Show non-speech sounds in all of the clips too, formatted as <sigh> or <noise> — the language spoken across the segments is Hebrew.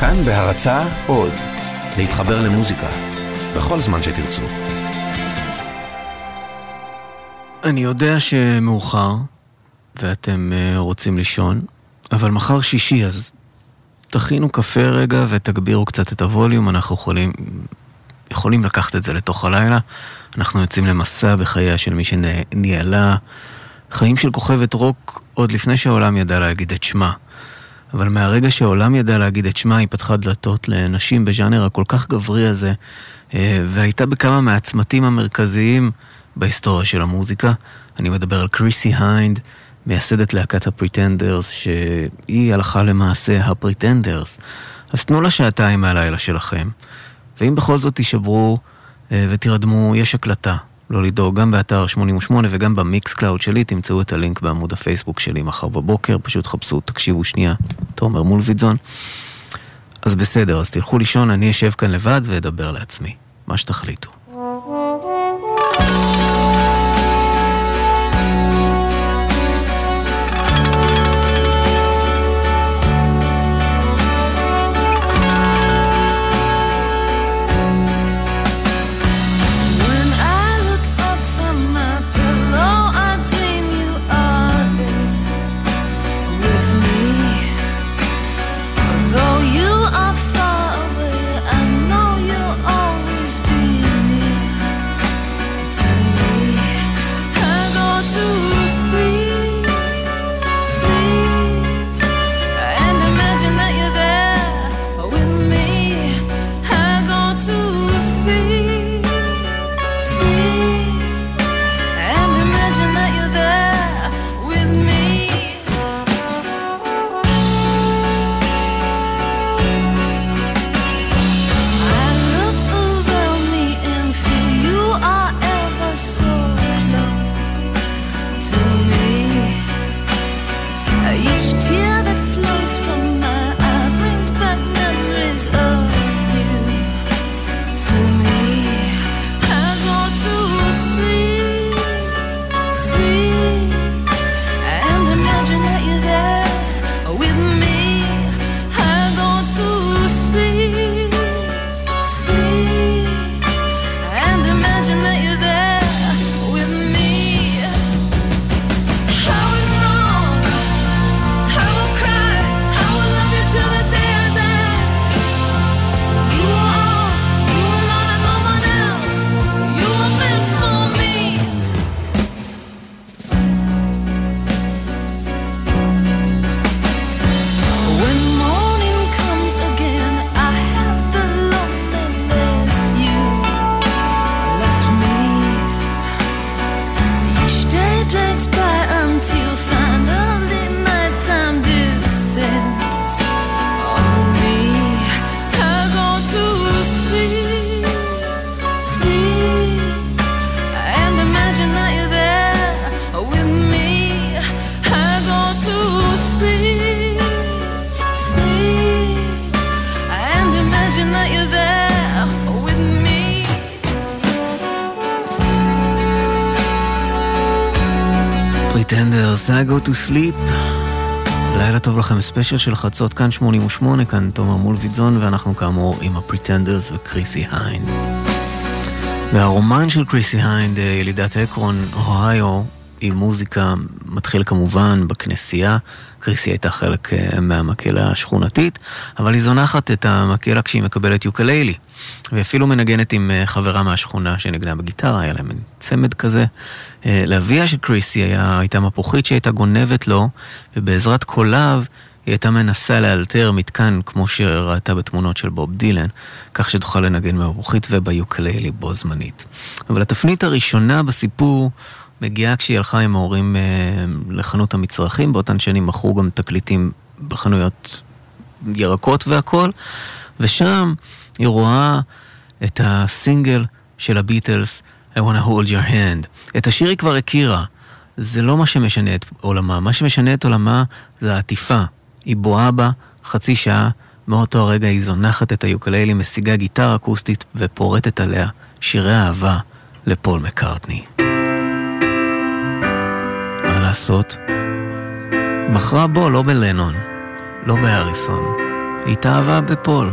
כאן בהרצה עוד, להתחבר למוזיקה, בכל זמן שתרצו. אני יודע שמאוחר, ואתם uh, רוצים לישון, אבל מחר שישי, אז תכינו קפה רגע ותגבירו קצת את הווליום, אנחנו יכולים, יכולים לקחת את זה לתוך הלילה. אנחנו יוצאים למסע בחייה של מי שניהלה חיים של כוכבת רוק עוד לפני שהעולם ידע להגיד את שמה. אבל מהרגע שהעולם ידע להגיד את שמה, היא פתחה דלתות לנשים בז'אנר הכל כך גברי הזה, אה, והייתה בכמה מהצמתים המרכזיים בהיסטוריה של המוזיקה. אני מדבר על קריסי היינד, מייסדת להקת הפריטנדרס, שהיא הלכה למעשה הפריטנדרס. אז תנו לה שעתיים מהלילה שלכם, ואם בכל זאת תישברו אה, ותירדמו, יש הקלטה. לא לדאוג, גם באתר 88 וגם ב Mixcloud שלי, תמצאו את הלינק בעמוד הפייסבוק שלי מחר בבוקר, פשוט חפשו, תקשיבו שנייה, תומר מולביטזון. אז בסדר, אז תלכו לישון, אני אשב כאן לבד ואדבר לעצמי, מה שתחליטו. I go to sleep. לילה טוב לכם, ספיישל של חצות, כאן 88, כאן תומר מולוידזון, ואנחנו כאמור עם הפריטנדרס וקריסי היינד. והרומן של קריסי היינד, אה, ילידת אקרון, אוהיו, עם מוזיקה, מתחיל כמובן בכנסייה. קריסי הייתה חלק אה, מהמקהלה השכונתית, אבל היא זונחת את המקהלה כשהיא מקבלת יוקללי. ואפילו מנגנת עם אה, חברה מהשכונה שנגנה בגיטרה, היה להם צמד כזה. אה, לאביה של קריסי היה, הייתה מפוחית שהייתה גונבת לו, ובעזרת קוליו היא הייתה מנסה לאלתר מתקן כמו שראתה בתמונות של בוב דילן, כך שתוכל לנגן במפוחית וביוקללי בו זמנית. אבל התפנית הראשונה בסיפור מגיעה כשהיא הלכה עם ההורים אה, לחנות המצרכים, באותן שנים מכרו גם תקליטים בחנויות ירקות והכול, ושם היא רואה את הסינגל של הביטלס, I want to hold your hand. את השיר היא כבר הכירה. זה לא מה שמשנה את עולמה. מה שמשנה את עולמה זה העטיפה. היא בואה בה חצי שעה, מאותו הרגע היא זונחת את היוקללי, משיגה גיטרה אקוסטית ופורטת עליה שירי אהבה לפול מקארטני. מה לעשות? בחרה בו, לא בלנון, לא בהריסון. התאהבה בפול.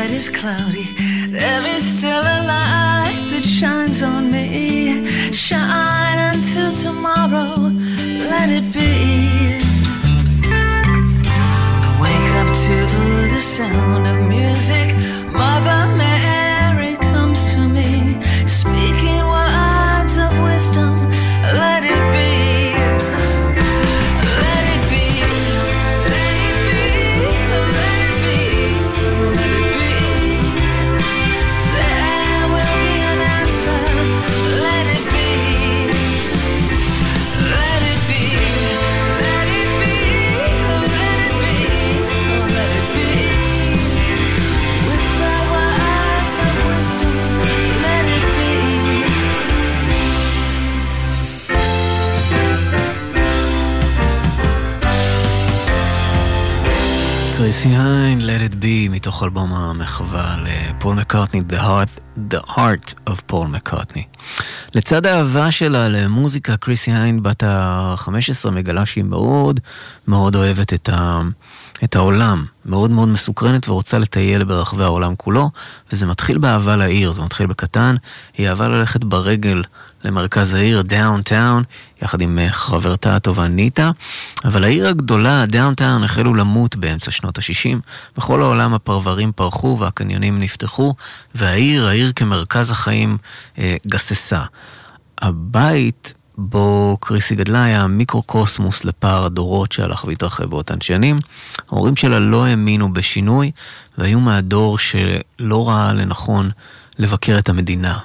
Night is cloudy, there is still a light that shines on me. Shine until tomorrow, let it be. I wake up to the sound of music. קריסי היינד, Let It Be, מתוך אלבום המחווה לפול מקארטני, The Art, The Art of פול מקארטני. לצד האהבה שלה למוזיקה, קריסי היינד בת ה-15 מגלה שהיא מאוד מאוד אוהבת את, ה, את העולם, מאוד מאוד מסוקרנת ורוצה לטייל ברחבי העולם כולו, וזה מתחיל באהבה לעיר, זה מתחיל בקטן, היא אהבה ללכת ברגל למרכז העיר, downtown, יחד עם אה, חברתה הטובה ניטה, אבל העיר הגדולה, downtown, החלו למות באמצע שנות ה-60. בכל העולם הפרברים פרחו והקניונים נפתחו, והעיר, העיר כמרכז החיים, אה, גססה. הבית בו קריסי גדלה היה מיקרוקוסמוס לפער הדורות שהלך והתרחב באותן שנים. ההורים שלה לא האמינו בשינוי, והיו מהדור שלא ראה לנכון לבקר את המדינה,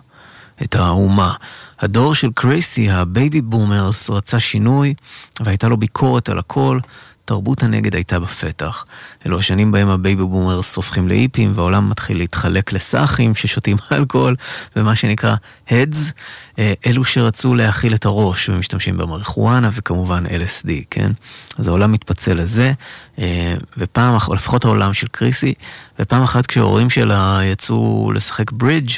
את האומה. הדור של קריסי, ה baby boomers, רצה שינוי, והייתה לו ביקורת על הכל. תרבות הנגד הייתה בפתח. אלו השנים בהם ה baby boomers הופכים להיפים, והעולם מתחיל להתחלק לסאחים ששותים <laughs> אלכוהול, ומה שנקרא heads, אלו שרצו להאכיל את הראש ומשתמשים במריחואנה, וכמובן LSD, כן? אז העולם מתפצל לזה, ופעם אחת, או לפחות העולם של קריסי, ופעם אחת כשההורים שלה יצאו לשחק ברידג',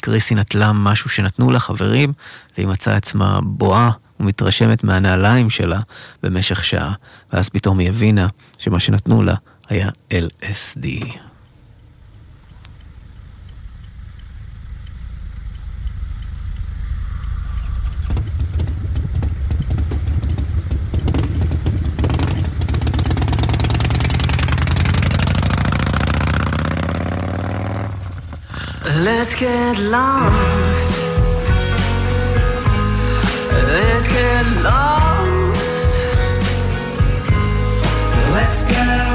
קריסי נטלה משהו שנתנו לה חברים, והיא מצאה עצמה בואה ומתרשמת מהנעליים שלה במשך שעה, ואז פתאום היא הבינה שמה שנתנו לה היה LSD. Let's get lost. Let's get lost. Let's get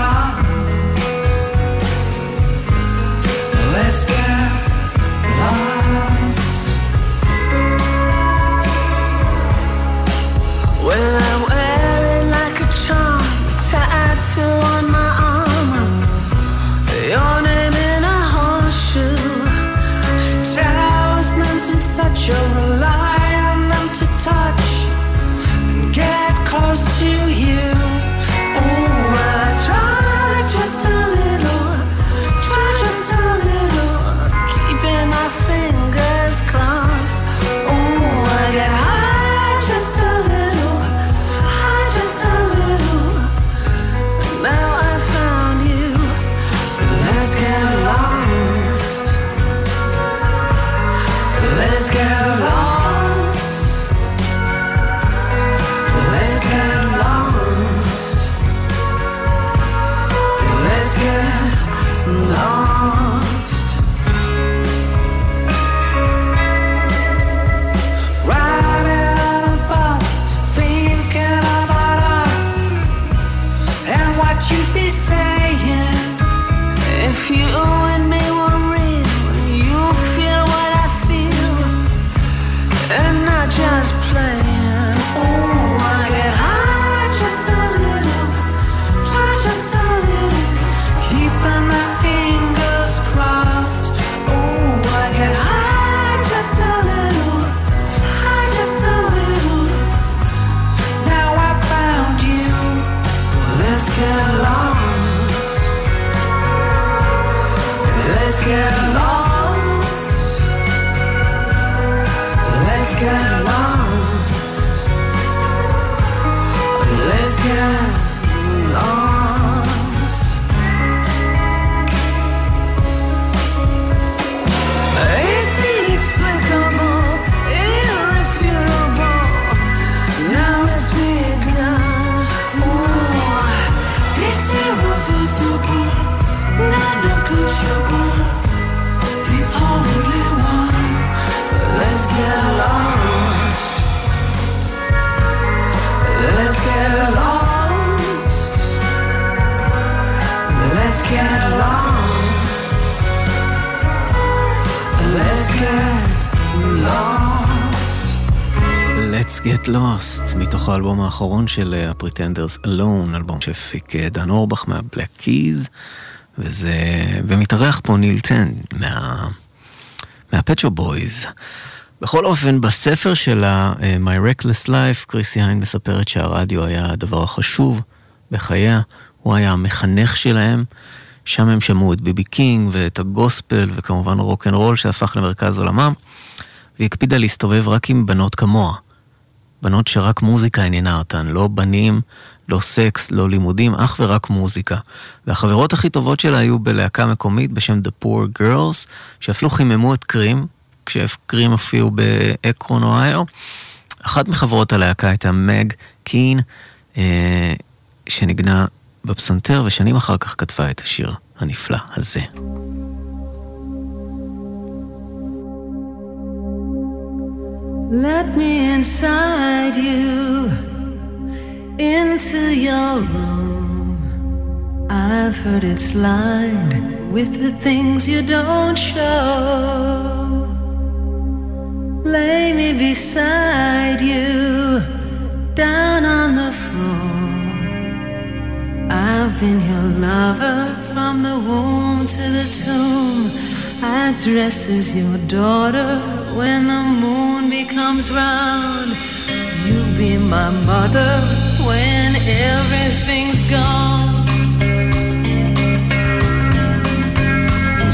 האלבום האחרון של אה, ה-Pretenders Alone, אלבום שהפיק אה, דן אורבך מה-Black Keys, וזה... ומתארח פה ניל טננט מה... מהפט שופ בויז. בכל אופן, בספר שלה, אה, My Reckless Life, קריסי היינד מספרת שהרדיו היה הדבר החשוב בחייה, הוא היה המחנך שלהם. שם הם שמעו את בי בי קינג ואת הגוספל וכמובן רוק אנד רול שהפך למרכז עולמם, והיא הקפידה להסתובב רק עם בנות כמוה. בנות שרק מוזיקה עניינה אותן, לא בנים, לא סקס, לא לימודים, אך ורק מוזיקה. והחברות הכי טובות שלה היו בלהקה מקומית בשם The Poor Girls, שאפילו חיממו את קרים, כשקרים הופיעו באקרון אוהיו. אחת מחברות הלהקה הייתה מג קין, אה, שנגנה בפסנתר, ושנים אחר כך כתבה את השיר הנפלא הזה. Let me inside you into your room. I've heard it's lined with the things you don't show. Lay me beside you down on the floor. I've been your lover from the womb to the tomb. I dress as your daughter when the moon becomes round. You be my mother when everything's gone. And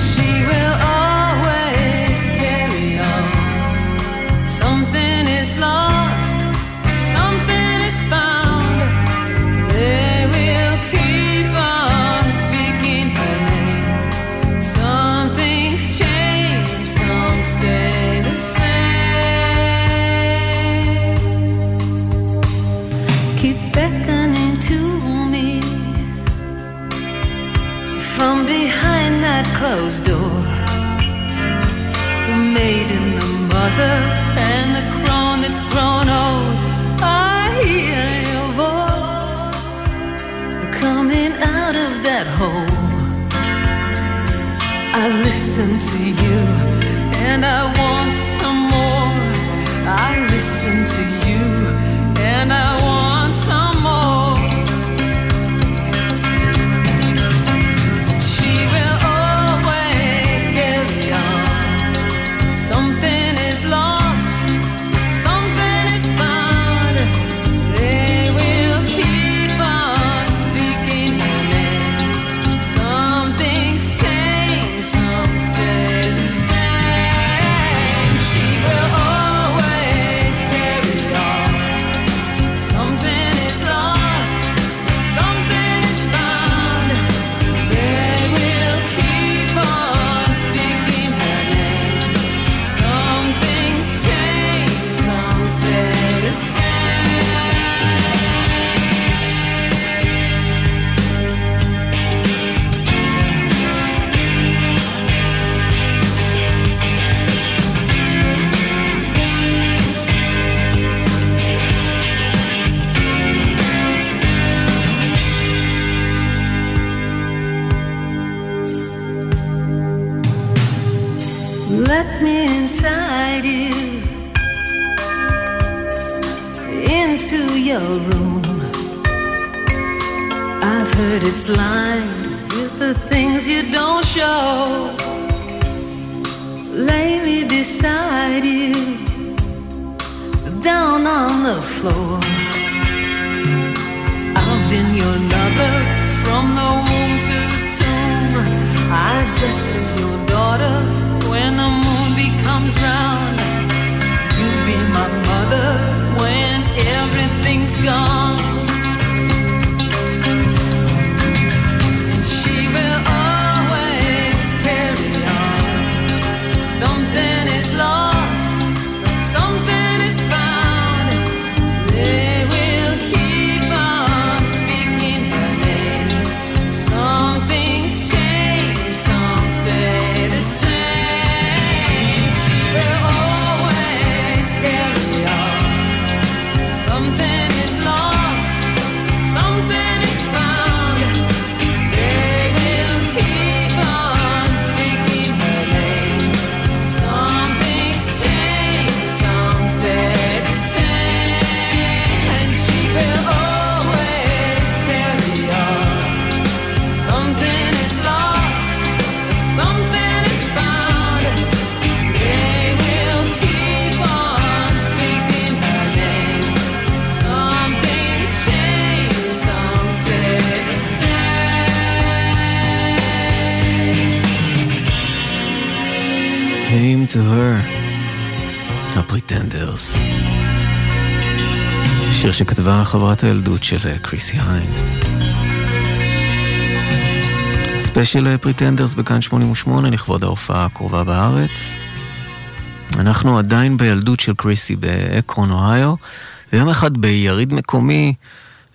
כתבה חברת הילדות של אה, קריסי היינד. ספיישל אה, פריטנדרס בכאן 88 לכבוד ההופעה הקרובה בארץ. אנחנו עדיין בילדות של קריסי באקרון, אוהיו, ויום אחד ביריד מקומי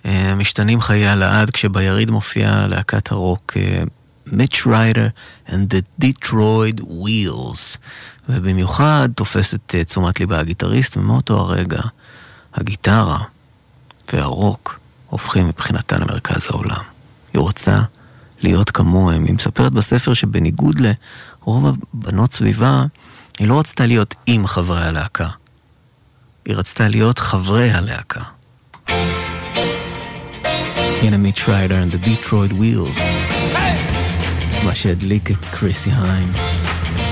אה, משתנים חייה לעד כשביריד מופיעה להקת הרוק מיץ' ריידר and the Detroit Wheels. ובמיוחד תופסת תשומת ליבה הגיטריסט, ומאותו הרגע הגיטרה והרוק הופכים מבחינתה למרכז העולם. היא רוצה להיות כמוהם. היא מספרת בספר שבניגוד לרוב הבנות סביבה, היא לא רצתה להיות עם חברי הלהקה. היא רצתה להיות חברי הלהקה. הנה מיץ' ריידר and the Detroit Wheels. מה שהדליק את קריסי היין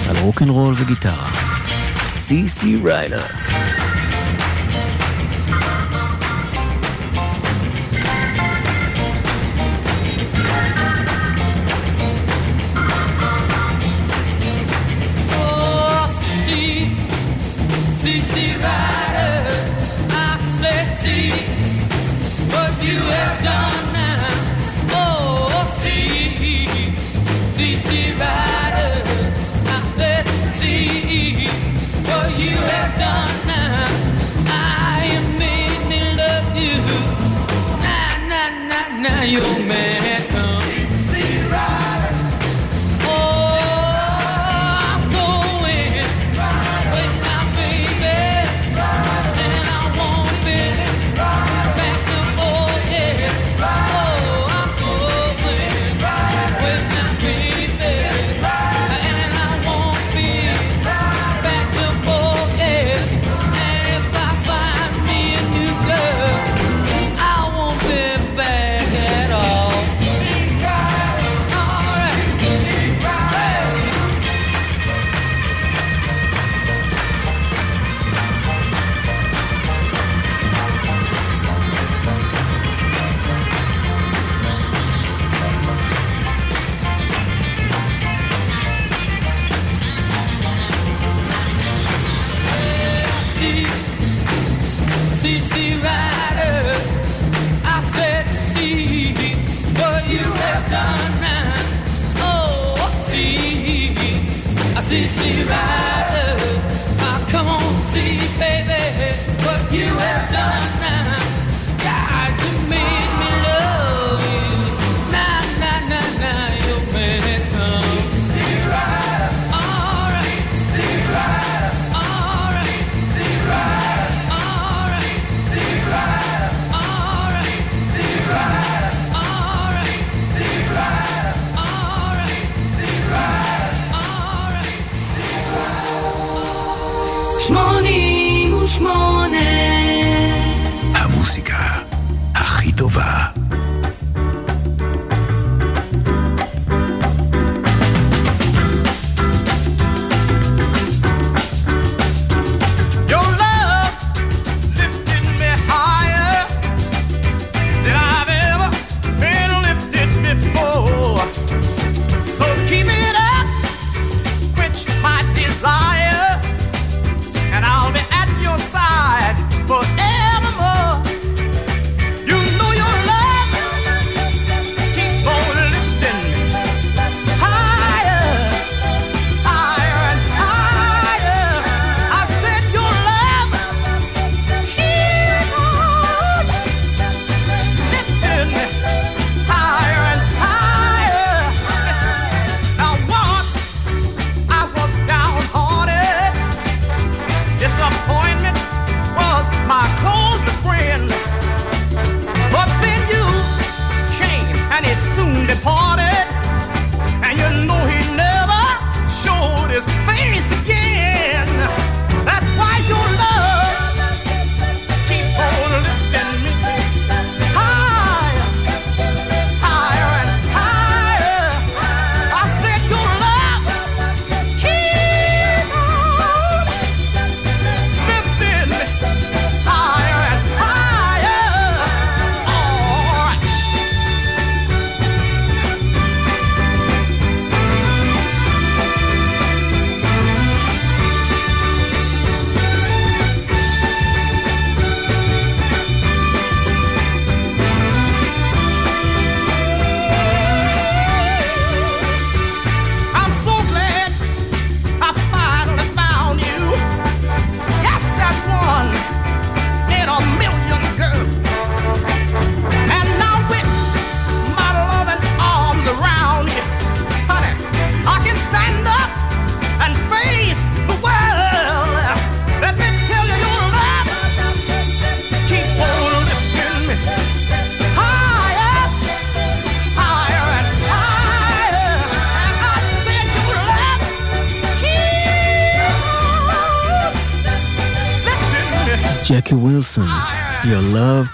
על רוקנרול וגיטרה. סי סי ריידר.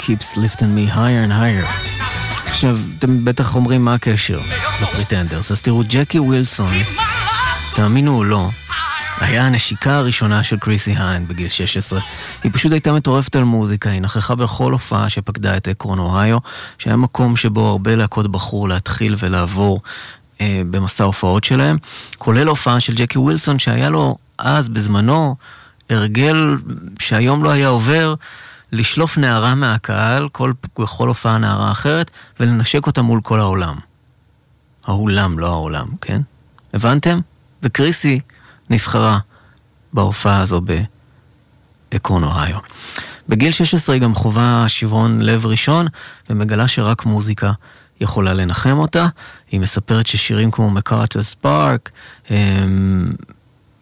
Keeps lifting me higher and higher. עכשיו, אתם בטח אומרים מה הקשר לפריטנדרס, אז תראו, ג'קי ווילסון, תאמינו או לא, היה הנשיקה הראשונה של קריסי היין בגיל 16. היא פשוט הייתה מטורפת על מוזיקה, היא נכחה בכל הופעה שפקדה את עקרון אוהיו, שהיה מקום שבו הרבה להקות בחרו להתחיל ולעבור אה, במסע ההופעות שלהם, כולל הופעה של ג'קי ווילסון שהיה לו אז, בזמנו, הרגל שהיום לא היה עובר. לשלוף נערה מהקהל, כל, בכל הופעה נערה אחרת, ולנשק אותה מול כל העולם. האולם, לא העולם, כן? הבנתם? וקריסי נבחרה בהופעה הזו באקרון אוהיו. בגיל 16 היא גם חווה שברון לב ראשון, ומגלה שרק מוזיקה יכולה לנחם אותה. היא מספרת ששירים כמו מקארטרס פארק,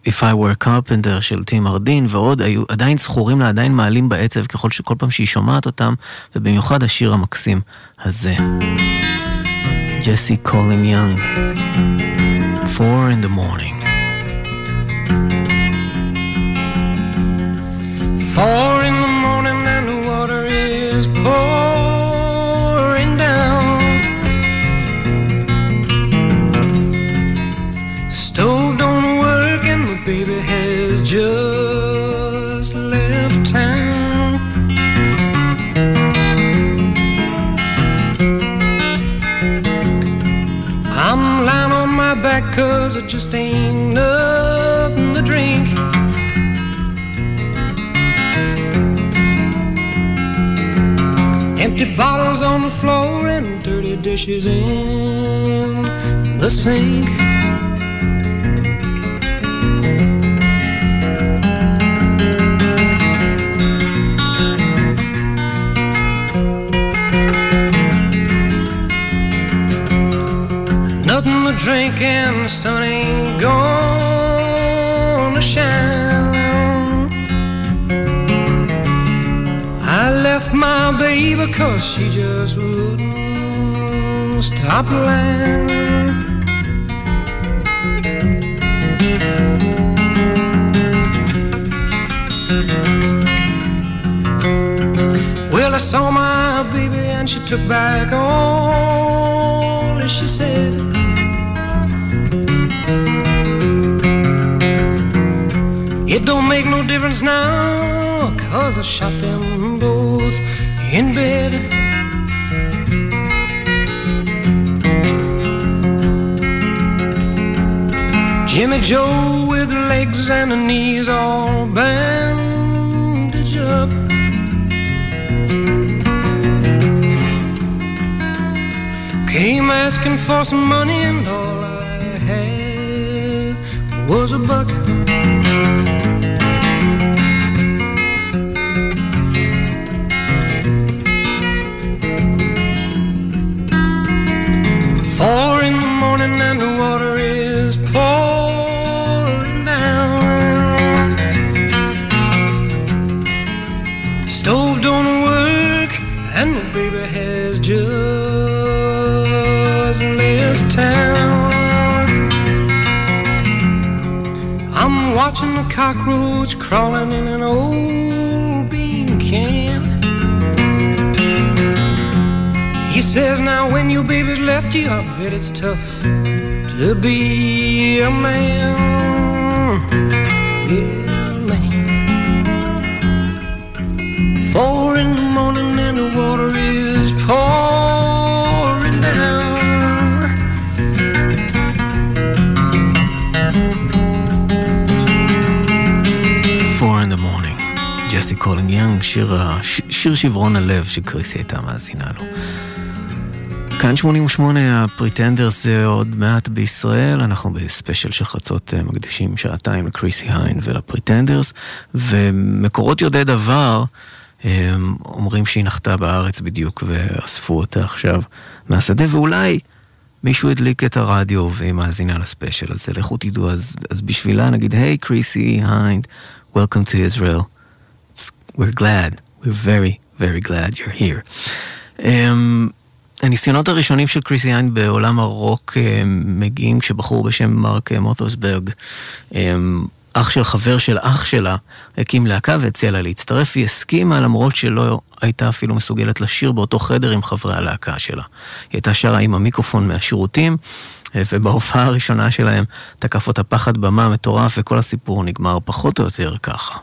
If I were carpenter של טים הארדין ועוד היו עדיין זכורים לה, עדיין מעלים בעצב ככל שכל פעם שהיא שומעת אותם, ובמיוחד השיר המקסים הזה. ג'סי קולין יאנג, Four in the morning. Four in the morning and the water is pouring just ain't nothing to drink. Empty bottles on the floor and dirty dishes in the sink. Drink and the sun ain't gonna shine. I left my baby cause she just wouldn't stop lying. Well, I saw my baby and she took back all that she said. Don't make no difference now, cause I shot them both in bed. Jimmy Joe with legs and the knees all bandaged up. Came asking for some money and all I had was a buck. Cockroach crawling in an old bean can. He says now when your baby's left you, I bet it's tough to be a man. Yeah, man. Four in the morning and the water is pouring קולין יאנג, שיר, שיר שברון הלב שקריסי הייתה מאזינה לו. כאן 88, הפריטנדרס זה עוד מעט בישראל, אנחנו בספיישל של חצות אה, מקדישים שעתיים לקריסי היינד ולפריטנדרס, ומקורות יודעי דבר אה, אומרים שהיא נחתה בארץ בדיוק ואספו אותה עכשיו מהשדה, ואולי מישהו הדליק את הרדיו והיא מאזינה לספיישל הזה, לכו תדעו, אז, אז בשבילה נגיד, היי קריסי היינד, welcome to Israel. We're glad, we're very very glad you're here. Um, הניסיונות הראשונים של קריסי היין בעולם הרוק um, מגיעים כשבחור בשם מרק מות'וסברג, um, אח של חבר של אח שלה, הקים להקה והציע לה להצטרף, היא הסכימה למרות שלא הייתה אפילו מסוגלת לשיר באותו חדר עם חברי הלהקה שלה. היא הייתה שרה עם המיקרופון מהשירותים, אה, ובהופעה הראשונה שלהם תקף אותה פחד במה מטורף, וכל הסיפור נגמר פחות או יותר ככה.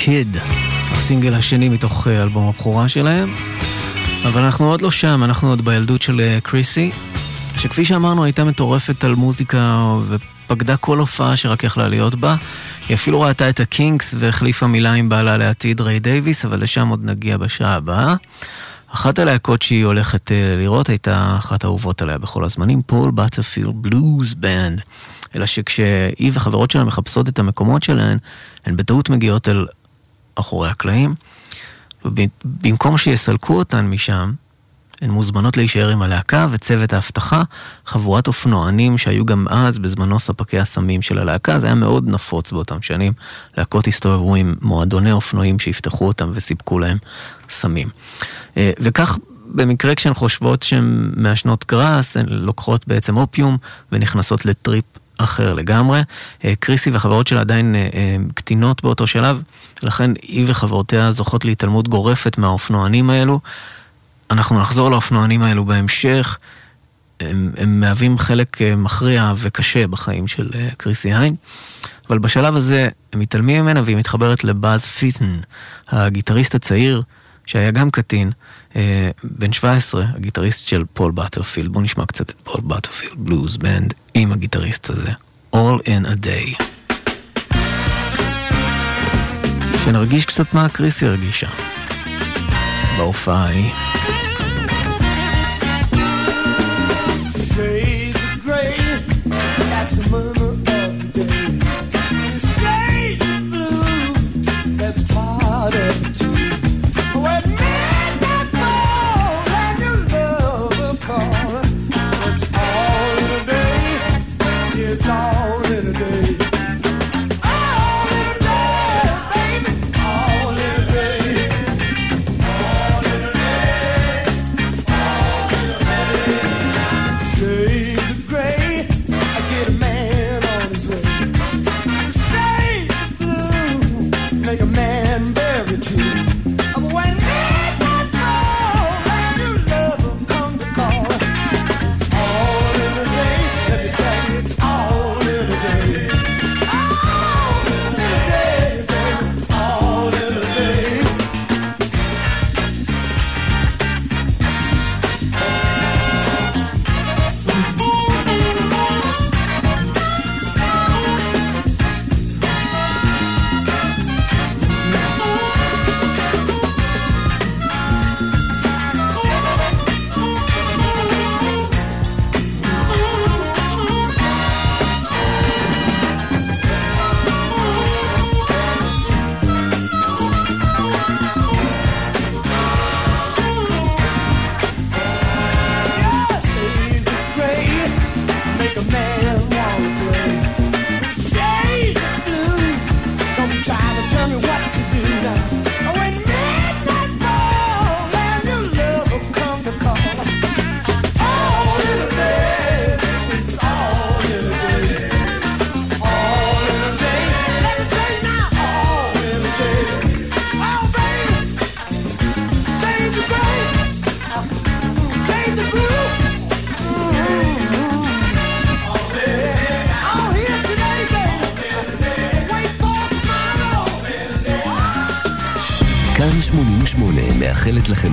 Kid, הסינגל השני מתוך אה, אלבום הבכורה שלהם. אבל אנחנו עוד לא שם, אנחנו עוד בילדות של אה, קריסי, שכפי שאמרנו הייתה מטורפת על מוזיקה ופקדה כל הופעה שרק יכלה להיות בה. היא אפילו ראתה את הקינקס והחליפה מילה עם בעלה לעתיד ריי דייוויס, אבל לשם עוד נגיע בשעה הבאה. אחת הלהקות שהיא הולכת אה, לראות הייתה אחת האהובות עליה בכל הזמנים, פול בטרפילד בלוז בנד. אלא שכשהיא וחברות שלה מחפשות את המקומות שלהן, הן בטעות מגיעות אל אחורי הקלעים, ובמקום שיסלקו אותן משם, הן מוזמנות להישאר עם הלהקה וצוות האבטחה, חבורת אופנוענים שהיו גם אז בזמנו ספקי הסמים של הלהקה, זה היה מאוד נפוץ באותם שנים. להקות הסתובבו עם מועדוני אופנועים שיפתחו אותם וסיפקו להם סמים. אה, וכך במקרה כשהן חושבות שהן מעשנות גראס, הן לוקחות בעצם אופיום ונכנסות לטריפ אחר לגמרי. אה, קריסי והחברות שלה עדיין אה, אה, קטינות באותו שלב, לכן היא וחברותיה זוכות להתעלמות גורפת מהאופנוענים האלו. אנחנו נחזור לאופנוענים האלו בהמשך. הם, הם מהווים חלק מכריע וקשה בחיים של קריסי היין. אבל בשלב הזה הם מתעלמים ממנה והיא מתחברת לבאז פיטן, הגיטריסט הצעיר, שהיה גם קטין, בן 17, הגיטריסט של פול באטרפילד. בואו נשמע קצת את פול באטרפילד בלוז בנד עם הגיטריסט הזה. All in a day. שנרגיש קצת מה קריסי הרגישה בהופעה ההיא.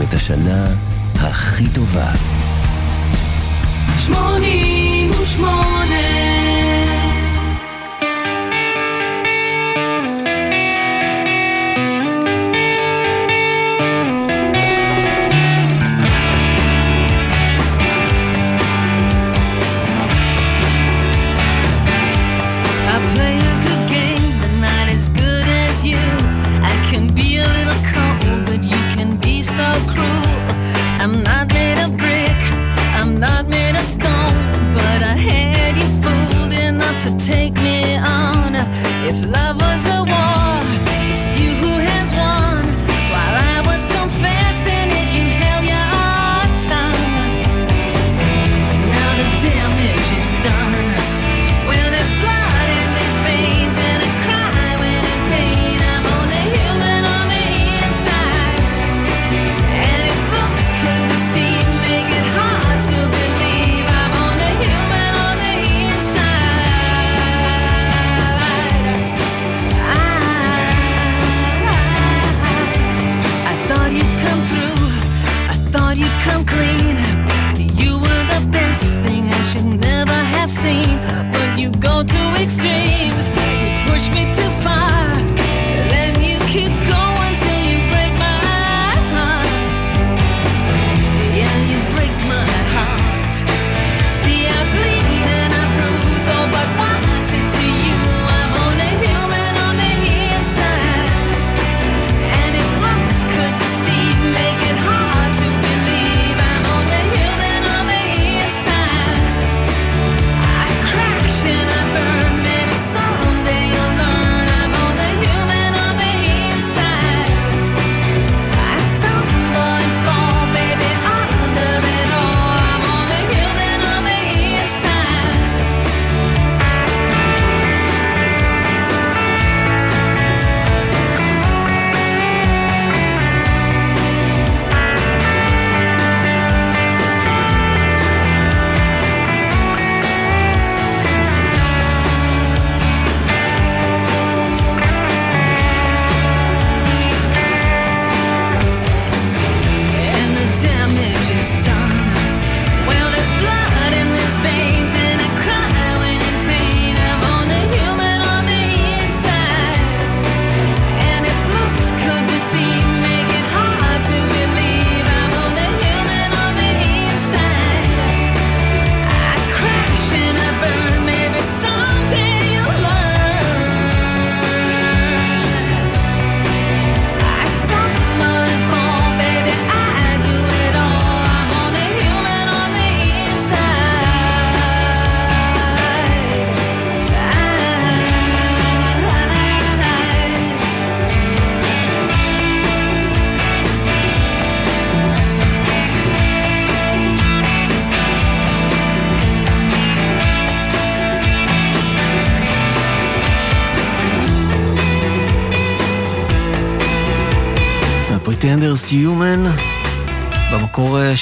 את השנה הכי טובה.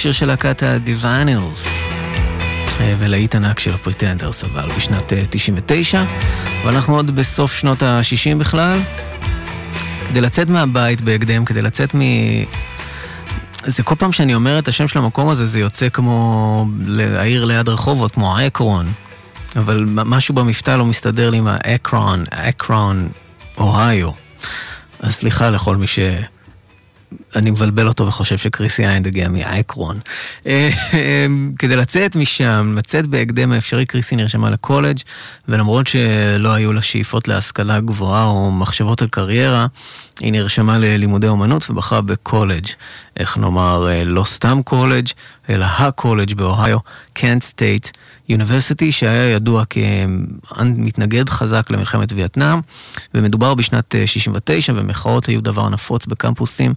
שיר של להקת אה, ולהיט ענק של הפריטנדרס, אבל בשנת 99, ואנחנו עוד בסוף שנות ה-60 בכלל. כדי לצאת מהבית בהקדם, כדי לצאת מ... זה כל פעם שאני אומר את השם של המקום הזה, זה יוצא כמו העיר ליד רחובות, כמו אקרון. אבל משהו במבטא לא מסתדר לי עם האקרון, אקרון, אוהיו. אז סליחה לכל מי ש... אני מבלבל אותו וחושב שקריסי היינד הגיע מאייקרון. אה, כדי לצאת משם, לצאת בהקדם האפשרי, קריסי נרשמה לקולג' ולמרות שלא היו לה שאיפות להשכלה גבוהה או מחשבות על קריירה, היא נרשמה ללימודי אומנות ובחרה בקולג', איך נאמר, אה, לא סתם קולג', אלא הקולג' באוהיו, Kent State. University שהיה ידוע כמתנגד חזק למלחמת וייטנאם, ומדובר בשנת 69, ומחאות היו דבר נפוץ בקמפוסים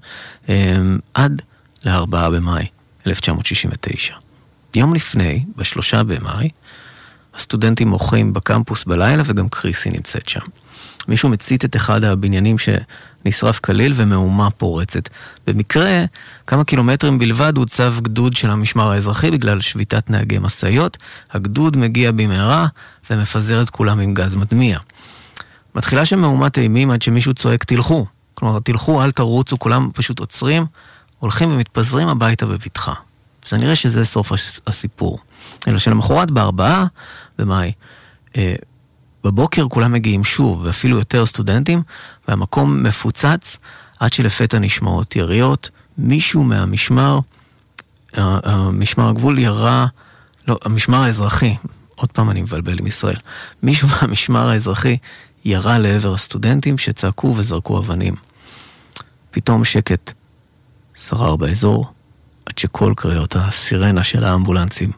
עד ל-4 במאי 1969. יום לפני, בשלושה במאי, הסטודנטים מוחים בקמפוס בלילה וגם קריסי נמצאת שם. מישהו מצית את אחד הבניינים שנשרף כליל ומהומה פורצת. במקרה, כמה קילומטרים בלבד הוצב גדוד של המשמר האזרחי בגלל שביתת נהגי משאיות. הגדוד מגיע במהרה ומפזר את כולם עם גז מדמיע. מתחילה שם מהומת אימים עד שמישהו צועק תלכו. כלומר, תלכו, אל תרוצו, כולם פשוט עוצרים, הולכים ומתפזרים הביתה בבטחה. אז נראה שזה סוף הסיפור. אלא שלמחרת בארבעה במאי, אה, בבוקר כולם מגיעים שוב, ואפילו יותר סטודנטים, והמקום מפוצץ עד שלפתע נשמעות יריות. מישהו מהמשמר, משמר הגבול ירה, לא, המשמר האזרחי, עוד פעם אני מבלבל עם ישראל, מישהו <laughs> מהמשמר האזרחי ירה לעבר הסטודנטים שצעקו וזרקו אבנים. פתאום שקט שרר באזור, עד שכל קריאות הסירנה של האמבולנסים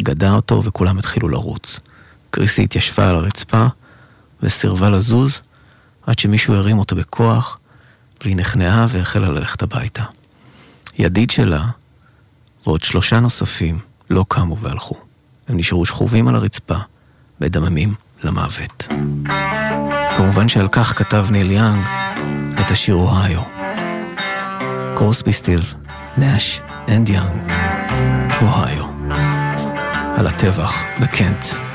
גדע אותו וכולם התחילו לרוץ. קריסי התיישבה על הרצפה וסירבה לזוז עד שמישהו הרים אותה בכוח, והיא נכנעה והחלה ללכת הביתה. ידיד שלה ועוד שלושה נוספים לא קמו והלכו. הם נשארו שכובים על הרצפה, מדממים למוות. כמובן שעל כך כתב ניל יאנג את השיר אוהיו. קרוסבי סטילס, נאש אנד יאנג, אוהיו. על הטבח בקנט.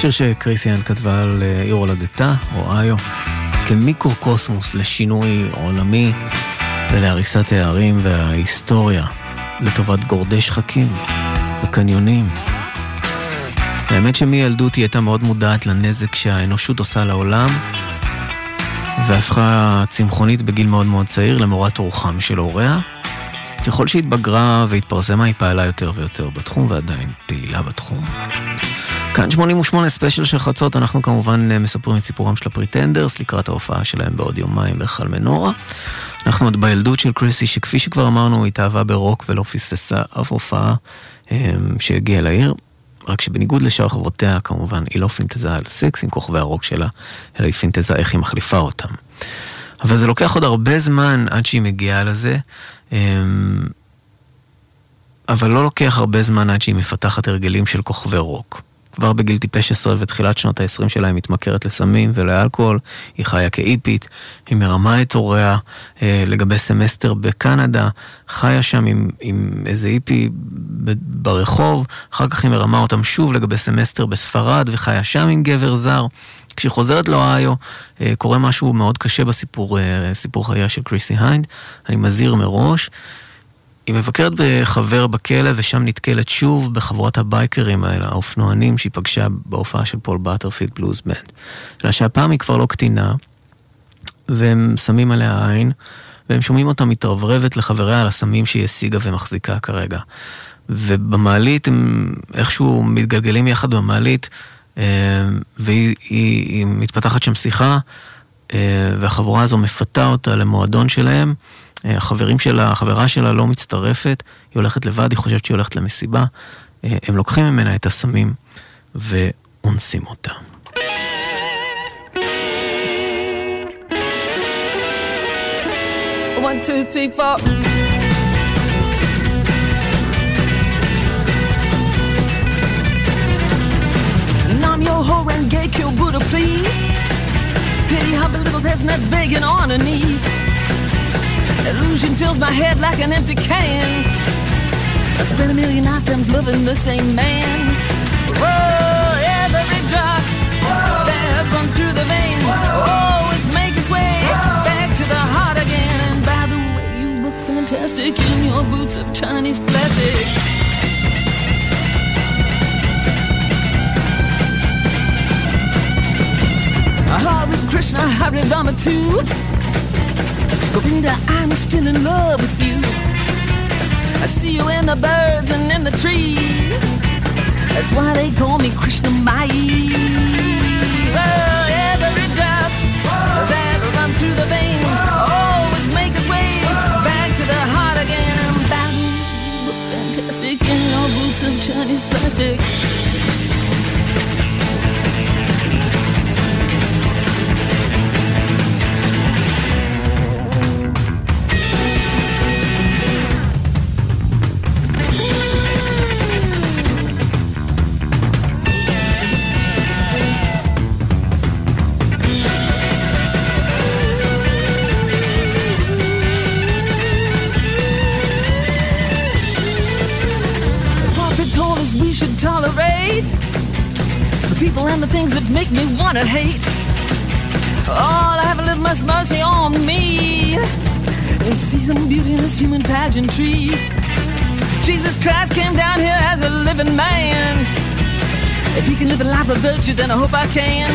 שיר שקריסיאן כתבה על אה, עיר הולדתה, אוהיו, כמיקרוקוסמוס לשינוי עולמי ולהריסת הערים וההיסטוריה לטובת גורדי שחקים וקניונים. האמת שמילדות היא הייתה מאוד מודעת לנזק שהאנושות עושה לעולם, והפכה צמחונית בגיל מאוד מאוד צעיר למורת רוחם של הוריה. ככל שהתבגרה והתפרסמה היא פעלה יותר ויותר בתחום ועדיין פעילה בתחום. כאן 88 ספיישל של חצות, אנחנו כמובן אה, מספרים את סיפורם של הפריטנדרס לקראת ההופעה שלהם בעוד יומיים בהיכל מנורה. אנחנו עוד בילדות של קריסי, שכפי שכבר אמרנו, היא התאהבה ברוק ולא פספסה אף הופעה אה, שהגיעה לעיר. רק שבניגוד לשאר חברותיה, כמובן, היא לא פינטזה על סקס עם כוכבי הרוק שלה, אלא היא פינטזה איך היא מחליפה אותם. אבל זה לוקח עוד הרבה זמן עד שהיא מגיעה לזה, אמ, אבל לא לוקח הרבה זמן עד שהיא מפתחת הרגלים של כוכבי רוק. כבר בגיל טיפש עשרה ותחילת שנות ה-20 שלה היא מתמכרת לסמים ולאלכוהול, היא חיה כהיפית, היא מרמה את הוריה אה, לגבי סמסטר בקנדה, חיה שם עם, עם איזה היפי ברחוב, אחר כך היא מרמה אותם שוב לגבי סמסטר בספרד וחיה שם עם גבר זר. כשהיא חוזרת לאוהיו, אה, קורה משהו מאוד קשה בסיפור, אה, חייה של קריסי היינד, אני מזהיר מראש. היא מבקרת בחבר בכלא ושם נתקלת שוב בחבורת הבייקרים האלה, האופנוענים שהיא פגשה בהופעה של פול באטרפילד בלוז בנד. אלא שהפעם היא כבר לא קטינה, והם שמים עליה עין, והם שומעים אותה מתרברבת לחבריה על הסמים שהיא השיגה ומחזיקה כרגע. ובמעלית הם איכשהו מתגלגלים יחד במעלית, אה, והיא היא, היא מתפתחת שם שיחה, אה, והחבורה הזו מפתה אותה למועדון שלהם. אה, החברים שלה, החברה שלה לא מצטרפת, היא הולכת לבד, היא חושבת שהיא הולכת למסיבה. הם לוקחים ממנה את הסמים ואונסים אותה. One, two, three, four. I'm your whore and gay kill Buddha, please. Pity humble little peasant begging on her knees. Illusion fills my head like an empty can. I spent a million lifetimes loving the same man. Whoa, every drop that run through the vein always make its way back to the heart again. And by the way, you look fantastic in your boots of Chinese plastic. Hare Krishna, Hare Rama too. Govinda, I'm still in love with you. I see you in the birds and in the trees. That's why they call me Krishna Mai. Well, every drop that run through the vein always make its way back to the heart again. That look fantastic in your boots of Chinese plastic. People and the things that make me wanna hate. Oh, I have a little much mercy on me. And see some beauty in this human pageantry. Jesus Christ came down here as a living man. If he can live a life of virtue, then I hope I can.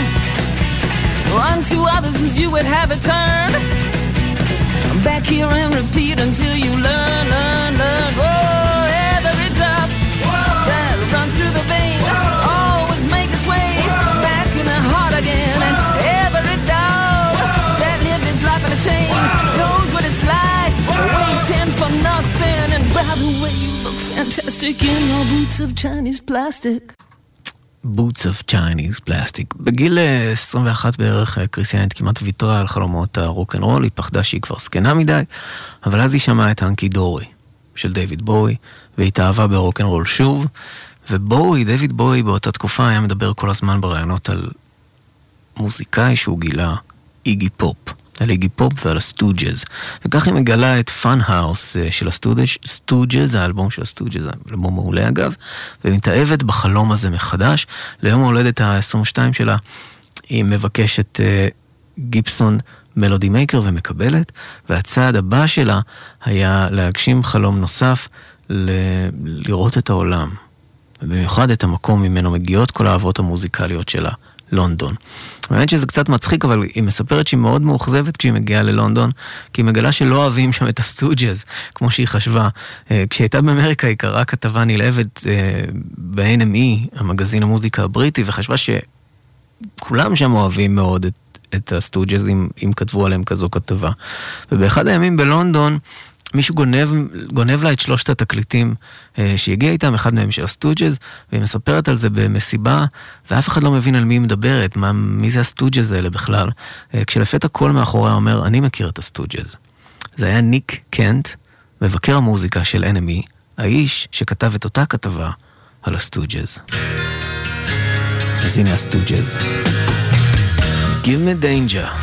One, two others as you would have a turn. I'm back here and repeat until you learn, learn, learn. Whoa, knows what it's like waiting for nothing. And by the way, you look fantastic in your boots of Chinese plastic. Boots of Chinese Plastic. בגיל 21 בערך קריסיאנט כמעט ויתרה על חלומות הרוקנרול, היא פחדה שהיא כבר זקנה מדי, אבל אז היא שמעה את האנקי דורי של דיוויד בואי, והתאהבה ברוקנרול שוב, ובואי, דיוויד בואי באותה תקופה היה מדבר כל הזמן בראיונות על מוזיקאי שהוא גילה, איגי פופ. על איגי פופ ועל הסטוג'ז. וכך היא מגלה את Fun House אה, של הסטוג'ז, האלבום של הסטוג'ז, אלבום מעולה אגב, ומתאהבת בחלום הזה מחדש. ליום ההולדת ה-22 שלה היא מבקשת אה, גיבסון מלודי מייקר ומקבלת, והצעד הבא שלה היה להגשים חלום נוסף, ל- לראות את העולם. ובמיוחד את המקום ממנו מגיעות כל האהבות המוזיקליות שלה, לונדון. האמת שזה קצת מצחיק, אבל היא מספרת שהיא מאוד מאוכזבת כשהיא מגיעה ללונדון, כי היא מגלה שלא אוהבים שם את הסטוג'ז, כמו שהיא חשבה. אה, כשהיא הייתה באמריקה היא קראה כתבה נלהבת אה, ב-NME, המגזין המוזיקה הבריטי, וחשבה שכולם שם אוהבים מאוד את, את הסטוג'ז, אם, אם כתבו עליהם כזו כתבה. ובאחד הימים בלונדון, מישהו גונב, גונב לה את שלושת התקליטים אה, שהגיע איתם, אחד מהם של הסטוג'ז, והיא מספרת על זה במסיבה, ואף אחד לא מבין על מי היא מדברת, מה, מי זה הסטוג'ז האלה בכלל. אה, כשלפתע קול מאחוריה אומר, אני מכיר את הסטוג'ז. זה היה ניק קנט, מבקר המוזיקה של NME, האיש שכתב את אותה כתבה על הסטוג'ז. אז הנה הסטוג'ז. Gimme Danger.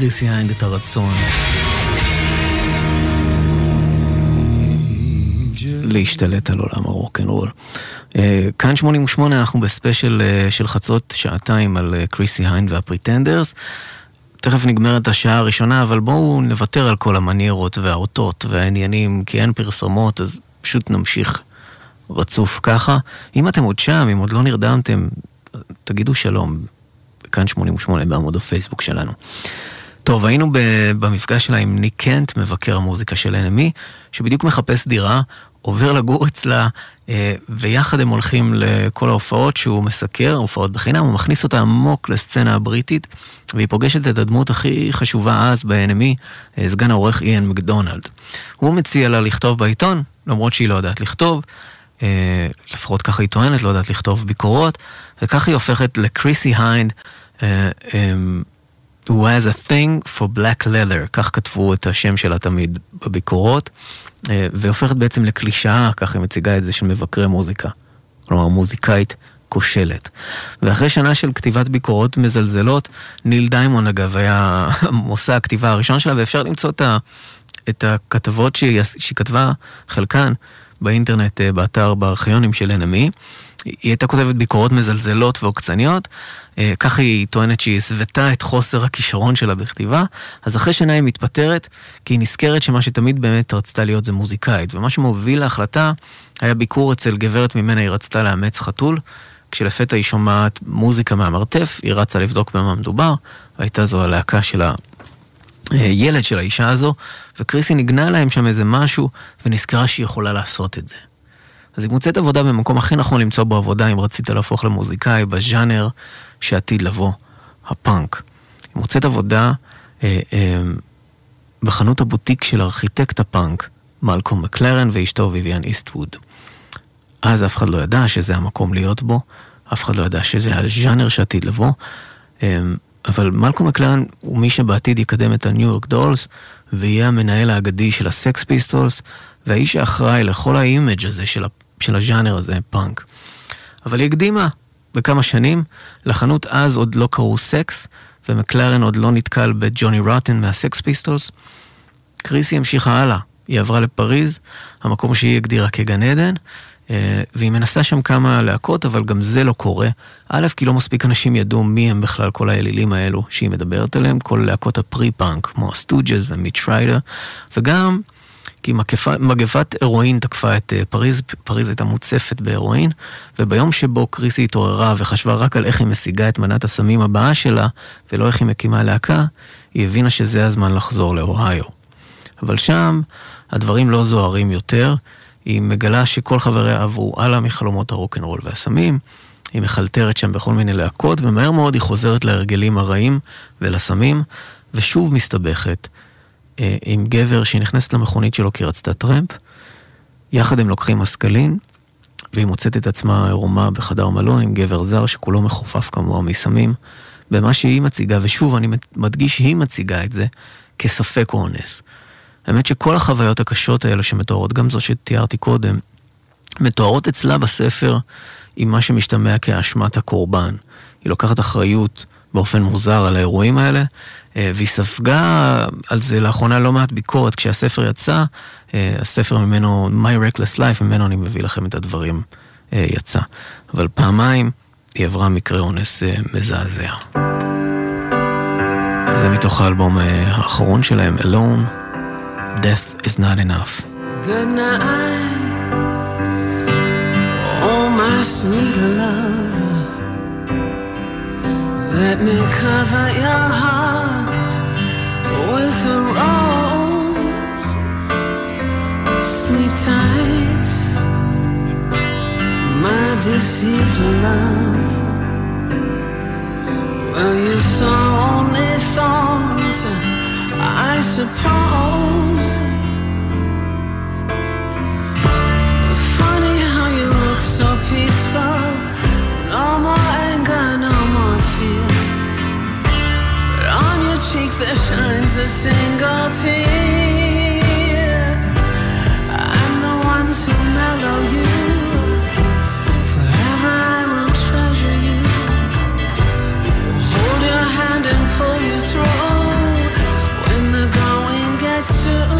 לקריסי היינד את הרצון. להשתלט על עולם הרוקנרול. אה, כאן 88 אנחנו בספיישל אה, של חצות שעתיים על אה, קריסי היינד והפריטנדרס. תכף נגמרת השעה הראשונה, אבל בואו נוותר על כל המניירות והאותות והעניינים, כי אין פרסומות, אז פשוט נמשיך רצוף ככה. אם אתם עוד שם, אם עוד לא נרדמתם, תגידו שלום, כאן 88 בעמוד הפייסבוק שלנו. טוב, היינו במפגש שלה עם ניק קנט, מבקר המוזיקה של NME, שבדיוק מחפש דירה, עובר לגור אצלה, אה, ויחד הם הולכים לכל ההופעות שהוא מסקר, הופעות בחינם, הוא מכניס אותה עמוק לסצנה הבריטית, והיא פוגשת את הדמות הכי חשובה אז ב-NME, אה, סגן העורך איאן מקדונלד. הוא מציע לה לכתוב בעיתון, למרות שהיא לא יודעת לכתוב, אה, לפחות ככה היא טוענת, לא יודעת לכתוב ביקורות, וככה היא הופכת לקריסי היינד, um, who has a thing for black leather, כך כתבו את השם שלה תמיד בביקורות, uh, והופכת בעצם לקלישאה, ככה היא מציגה את זה, של מבקרי מוזיקה. כלומר, מוזיקאית כושלת. ואחרי שנה של כתיבת ביקורות מזלזלות, ניל דיימון אגב היה <laughs> מושא הכתיבה הראשון שלה, ואפשר למצוא את, ה, את הכתבות שהיא, שהיא כתבה, חלקן, באינטרנט, באתר, בארכיונים של NME. היא הייתה כותבת ביקורות מזלזלות ועוקצניות, אה, ככה היא טוענת שהיא הסוותה את חוסר הכישרון שלה בכתיבה, אז אחרי שנה היא מתפטרת, כי היא נזכרת שמה שתמיד באמת רצתה להיות זה מוזיקאית, ומה שמוביל להחלטה היה ביקור אצל גברת ממנה היא רצתה לאמץ חתול, כשלפתע היא שומעת מוזיקה מהמרתף, היא רצה לבדוק במה מדובר, הייתה זו הלהקה של הילד של האישה הזו, וקריסי ניגנה להם שם איזה משהו, ונזכרה שהיא יכולה לעשות את זה. אז היא מוצאת עבודה במקום הכי נכון למצוא בו עבודה, אם רצית להפוך למוזיקאי, בז'אנר שעתיד לבוא, הפאנק. היא מוצאת עבודה אה, אה, בחנות הבוטיק של ארכיטקט הפאנק, מלקום מקלרן ואשתו ויvian איסטווד. אז אף אחד לא ידע שזה המקום להיות בו, אף אחד לא ידע שזה הז'אנר שעתיד לבוא, אמ, אבל מלקום מקלרן הוא מי שבעתיד יקדם את הניו יורק דולס, ויהיה המנהל האגדי של הסקס פיסטולס, והאיש האחראי לכל האימג' הזה של, של הז'אנר הזה, פאנק. אבל היא הקדימה בכמה שנים, לחנות אז עוד לא קראו סקס, ומקלרן עוד לא נתקל בג'וני רוטן מהסקס פיסטולס. קריסי המשיכה הלאה, היא עברה לפריז, המקום שהיא הגדירה כגן עדן, אה, והיא מנסה שם כמה להקות, אבל גם זה לא קורה. א', כי לא מספיק אנשים ידעו מי הם בכלל כל האלילים האלו שהיא מדברת עליהם, כל להקות הפרי-פאנק, כמו הסטוג'ז ומיץ' ריידר, וגם כי מגפה, מגפת הרואין תקפה את אה, פריז, פריז הייתה מוצפת בהרואין, וביום שבו קריסי התעוררה וחשבה רק על איך היא משיגה את מנת הסמים הבאה שלה, ולא איך היא מקימה להקה, היא הבינה שזה הזמן לחזור לאוהיו. אבל שם הדברים לא זוהרים יותר, היא מגלה שכל חבריה עברו הלאה מחלומות הרוקנרול והסמים, היא מחלטרת שם בכל מיני להקות, ומהר מאוד היא חוזרת להרגלים הרעים ולסמים, ושוב מסתבכת עם גבר שהיא נכנסת למכונית שלו כי רצתה טרמפ, יחד הם לוקחים מסקלין, והיא מוצאת את עצמה עירומה בחדר מלון עם גבר זר שכולו מחופף כמוה מסמים, במה שהיא מציגה, ושוב אני מדגיש שהיא מציגה את זה כספק אונס. האמת שכל החוויות הקשות האלה שמתוארות, גם זו שתיארתי קודם, מתוארות אצלה בספר עם מה שמשתמע כאשמת הקורבן. היא לוקחת אחריות באופן מוזר על האירועים האלה, אה, והיא ספגה על זה לאחרונה לא מעט ביקורת. כשהספר יצא, אה, הספר ממנו, My Reckless Life, ממנו אני מביא לכם את הדברים, אה, יצא. אבל פעמיים היא עברה מקרה אונס מזעזע. זה מתוך האלבום האחרון שלהם, Alone. death is not enough. Good night, oh my sweet love. Let me cover your heart rose. Sleep tight, my deceived love. Well, you saw only thorns, I suppose. Funny how you look so peaceful. No more cheek there shines a single tear. I'm the ones who mellow you. Forever I will treasure you. hold your hand and pull you through when the going gets too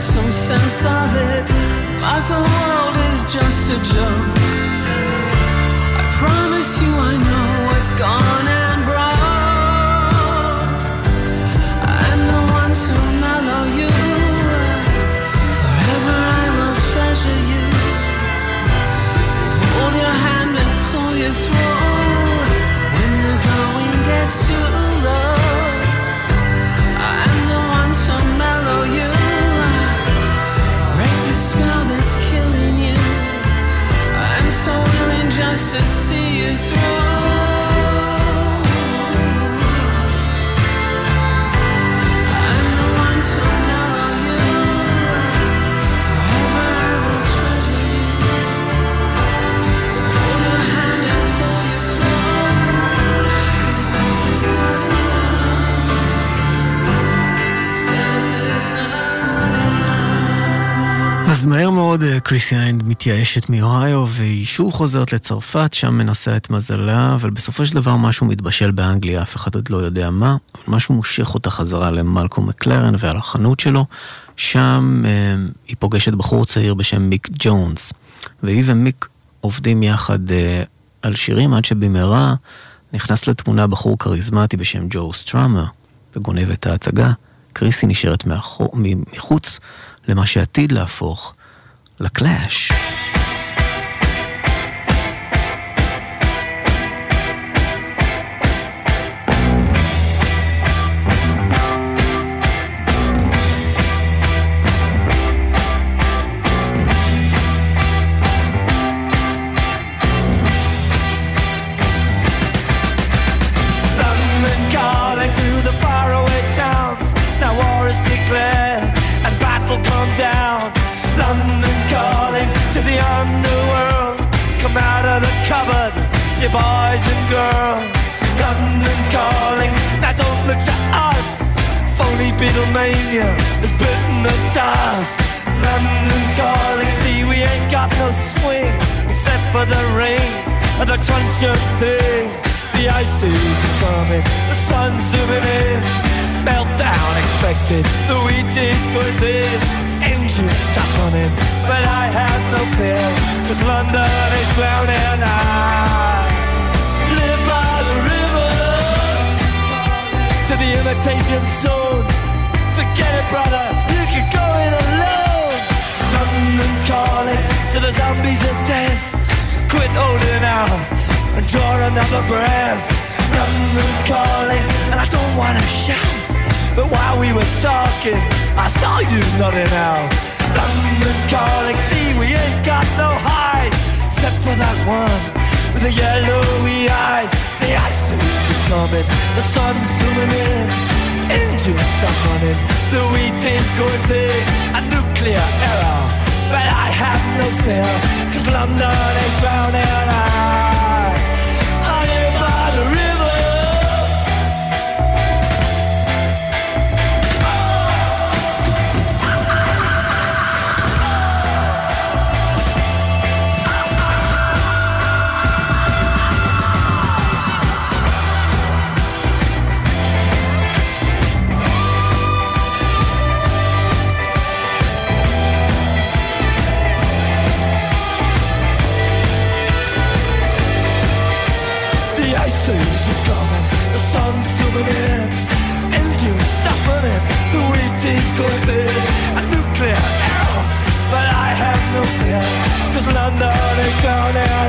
some sense of it, but the world is just a joke. I promise you, I know what's gone just to see you through. אז מהר מאוד אה, קריסי היינד מתייאשת מאוהיו והיא שוב חוזרת לצרפת, שם מנסה את מזלה, אבל בסופו של דבר משהו מתבשל באנגליה, אף אחד עוד לא יודע מה, אבל משהו מושך אותה חזרה למלקום מקלרן ואל החנות שלו, שם אה, היא פוגשת בחור צעיר בשם מיק ג'ונס, והיא ומיק עובדים יחד אה, על שירים עד שבמהרה נכנס לתמונה בחור כריזמטי בשם ג'ו סטראמר, וגונב את ההצגה. קריסי נשארת מחוץ למה שעתיד להפוך לקלאש. Beatlemania has bitten the dust. London calling, see we ain't got no swing except for the rain and the truncheon thing. The ice age is coming, the sun's zooming in. Meltdown expected, the wheat is good thin. Engines stop running, but I have no fear, cause London is drowning out. to the imitation zone. Quit holding out and draw another breath. London calling, and I don't wanna shout. But while we were talking, I saw you nodding out. London calling, see we ain't got no hide, except for that one with the yellowy eyes. The ice is coming, the sun's zooming in. Engines stop running, the wheat is going thick. A nuclear error, but I have no fear, London is drowning. I, Engine stopping. The wheat is. A nuclear arrow. But I have no. Cause London is drowning.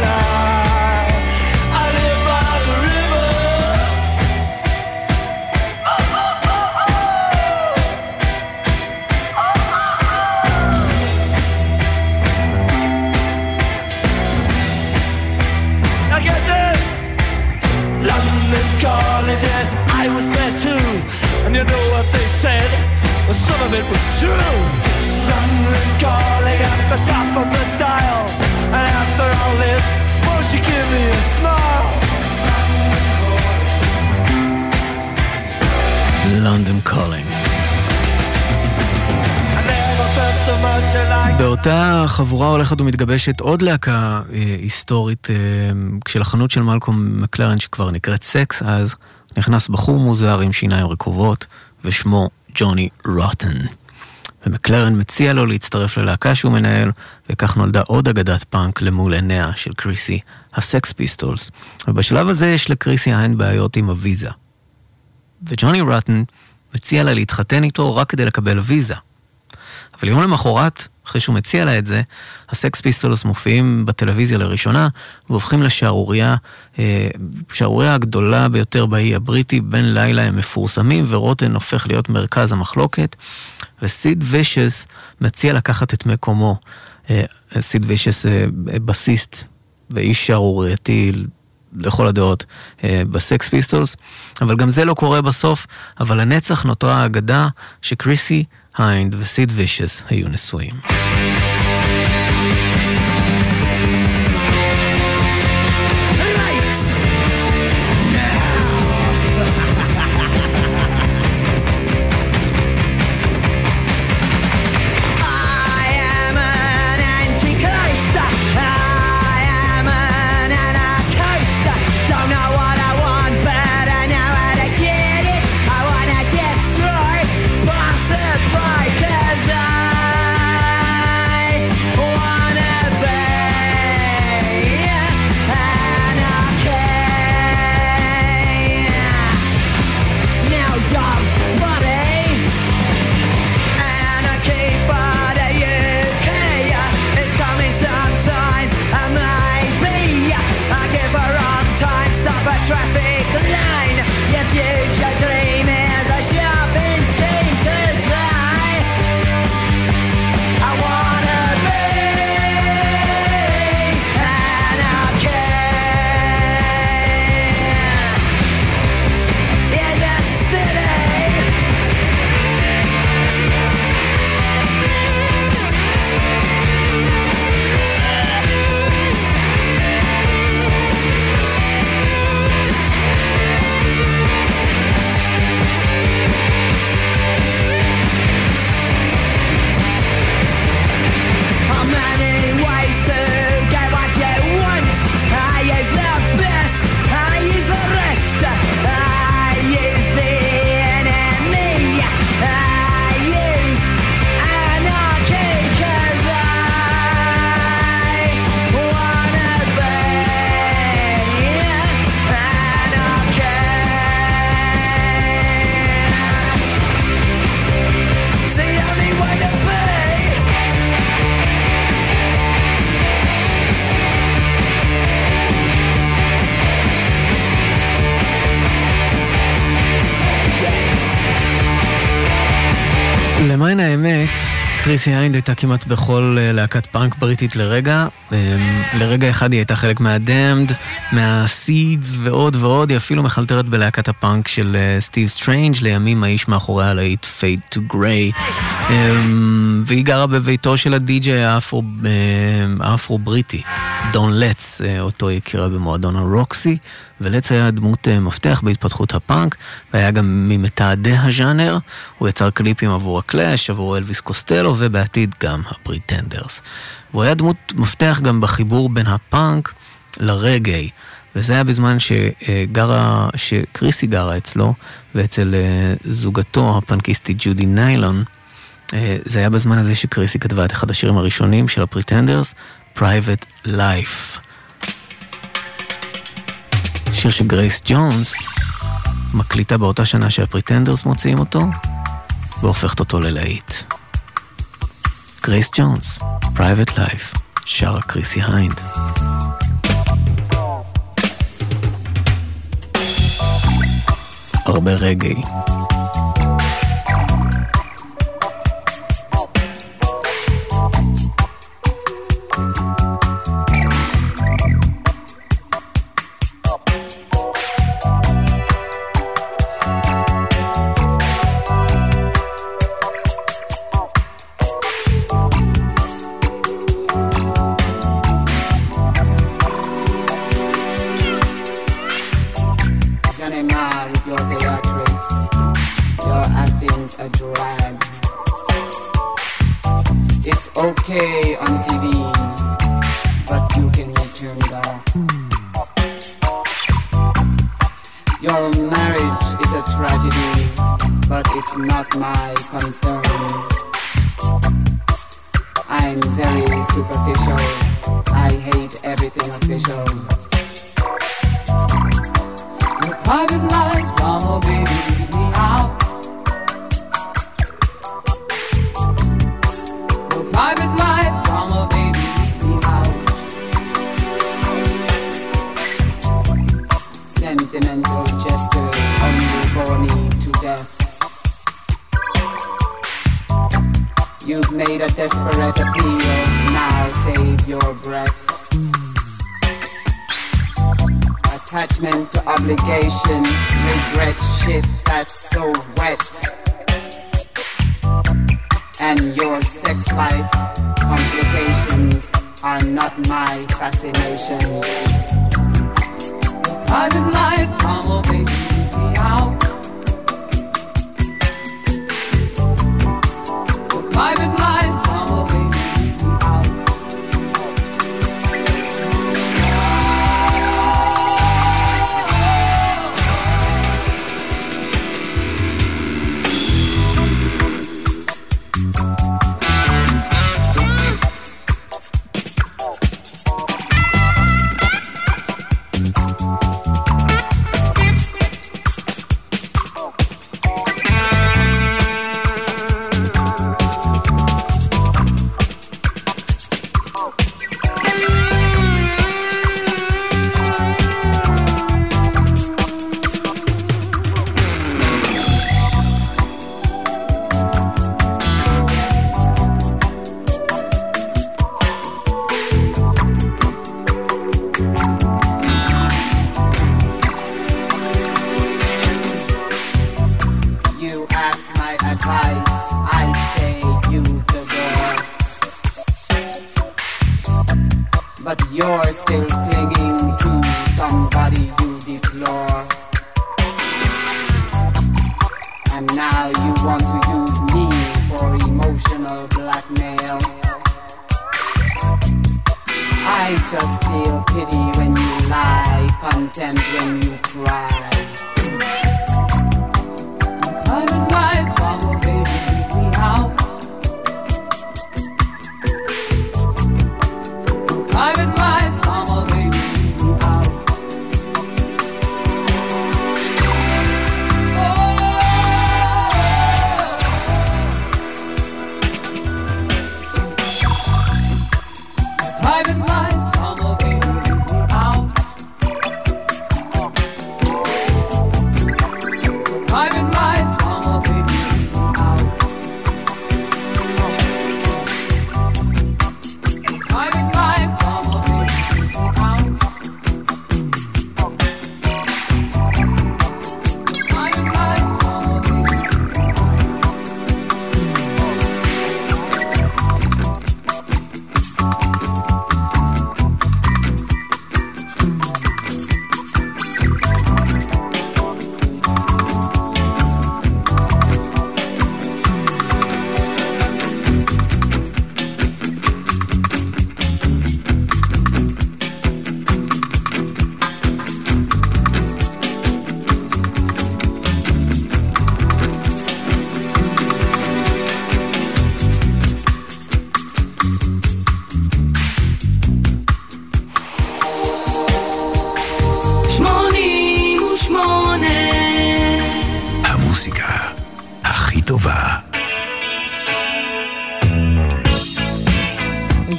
חבורה הולכת ומתגבשת עוד להקה אה, היסטורית, אה, כשלחנות של מלקום מקלרן שכבר נקראת סקס, אז נכנס בחור מוזר עם שיניים רקובות ושמו ג'וני רוטן. ומקלרן מציע לו להצטרף ללהקה שהוא מנהל, וכך נולדה עוד אגדת פאנק למול עיניה של קריסי, הסקס פיסטולס. ובשלב הזה יש לקריסי עדיין בעיות עם הוויזה. וג'וני רוטן מציע לה להתחתן איתו רק כדי לקבל ויזה. אבל יום למחרת, אחרי שהוא מציע לה את זה, הסקס פיסטולס מופיעים בטלוויזיה לראשונה, והופכים לשערורייה, אה, שערורייה הגדולה ביותר באי הבריטי, בין לילה הם מפורסמים, ורוטן הופך להיות מרכז המחלוקת, וסיד וישס מציע לקחת את מקומו. אה, סיד וישס אה, בסיסט ואיש שערורייתי לכל הדעות בסקס פיסטולס, אבל גם זה לא קורה בסוף, אבל לנצח נותרה האגדה שקריסי היינד וסיד וישס היו נשואים. קריסי היינד הייתה כמעט בכל אה, להקת פאנק בריטית לרגע. אמ, לרגע אחד היא הייתה חלק מהדמד, מהסליטס ועוד ועוד. היא אפילו מחלטרת בלהקת הפאנק של אה, סטיב סטרנג', לימים האיש מאחורי הלהיט Fade to Grey. והיא גרה בביתו של הדי-ג'יי האפרו-בריטי, דון לטס, אותו היא הכירה במועדון הרוקסי. ולטס היה דמות אה, מפתח בהתפתחות הפאנק, והיה גם ממתעדי הז'אנר. הוא יצר קליפים עבור הקלאש, עבור אלוויס קוסטלו, ובעתיד גם הפריטנדרס. והוא היה דמות מפתח גם בחיבור בין הפאנק לרגאיי. וזה היה בזמן שגרה, שקריסי גרה אצלו, ואצל אה, זוגתו הפנקיסטית ג'ודי ניילון. אה, זה היה בזמן הזה שקריסי כתבה את אחד השירים הראשונים של הפריטנדרס, Private Life. שיר שגרייס ג'ונס מקליטה באותה שנה שהפריטנדרס מוציאים אותו, והופכת אותו ללהיט. גרייס ג'ונס, Private Life, שרה קריסי היינד. הרבה רגאיי. private life.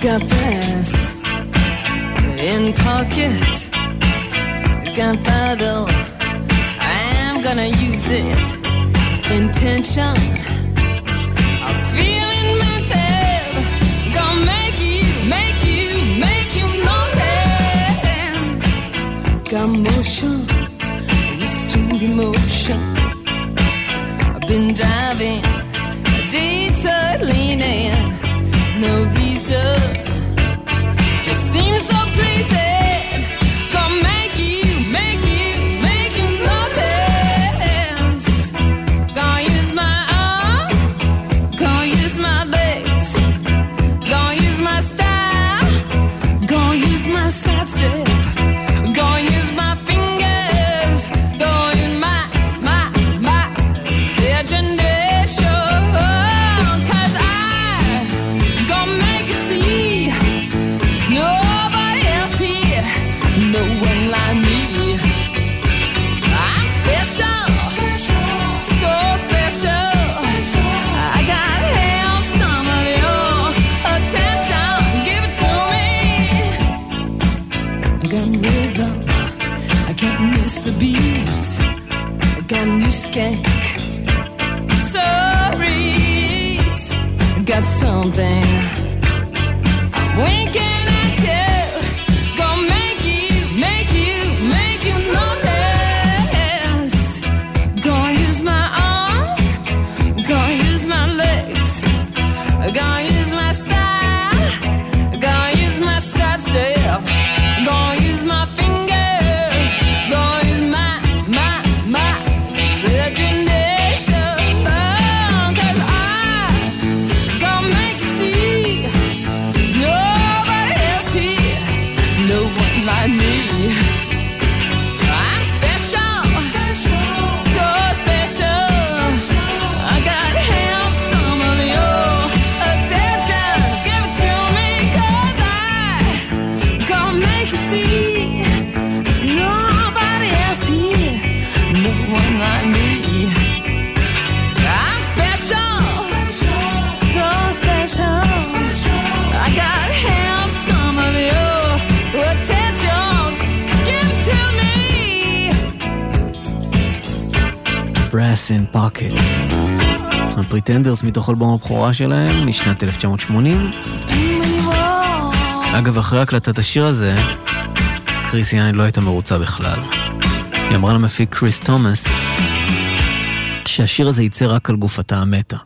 Got press in pocket. Gunpowder, I'm gonna use it. Intention, I'm feeling mental. Gonna make you, make you, make you notice. Got motion, restrained emotion. I've been driving, detour no three, six. Pocket. הפריטנדרס מתוך אלבום הבכורה שלהם משנת 1980. אגב, אחרי הקלטת השיר הזה, קריסי היינד לא הייתה מרוצה בכלל. היא אמרה למפיק קריס תומאס שהשיר הזה יצא רק על גופתה המתה.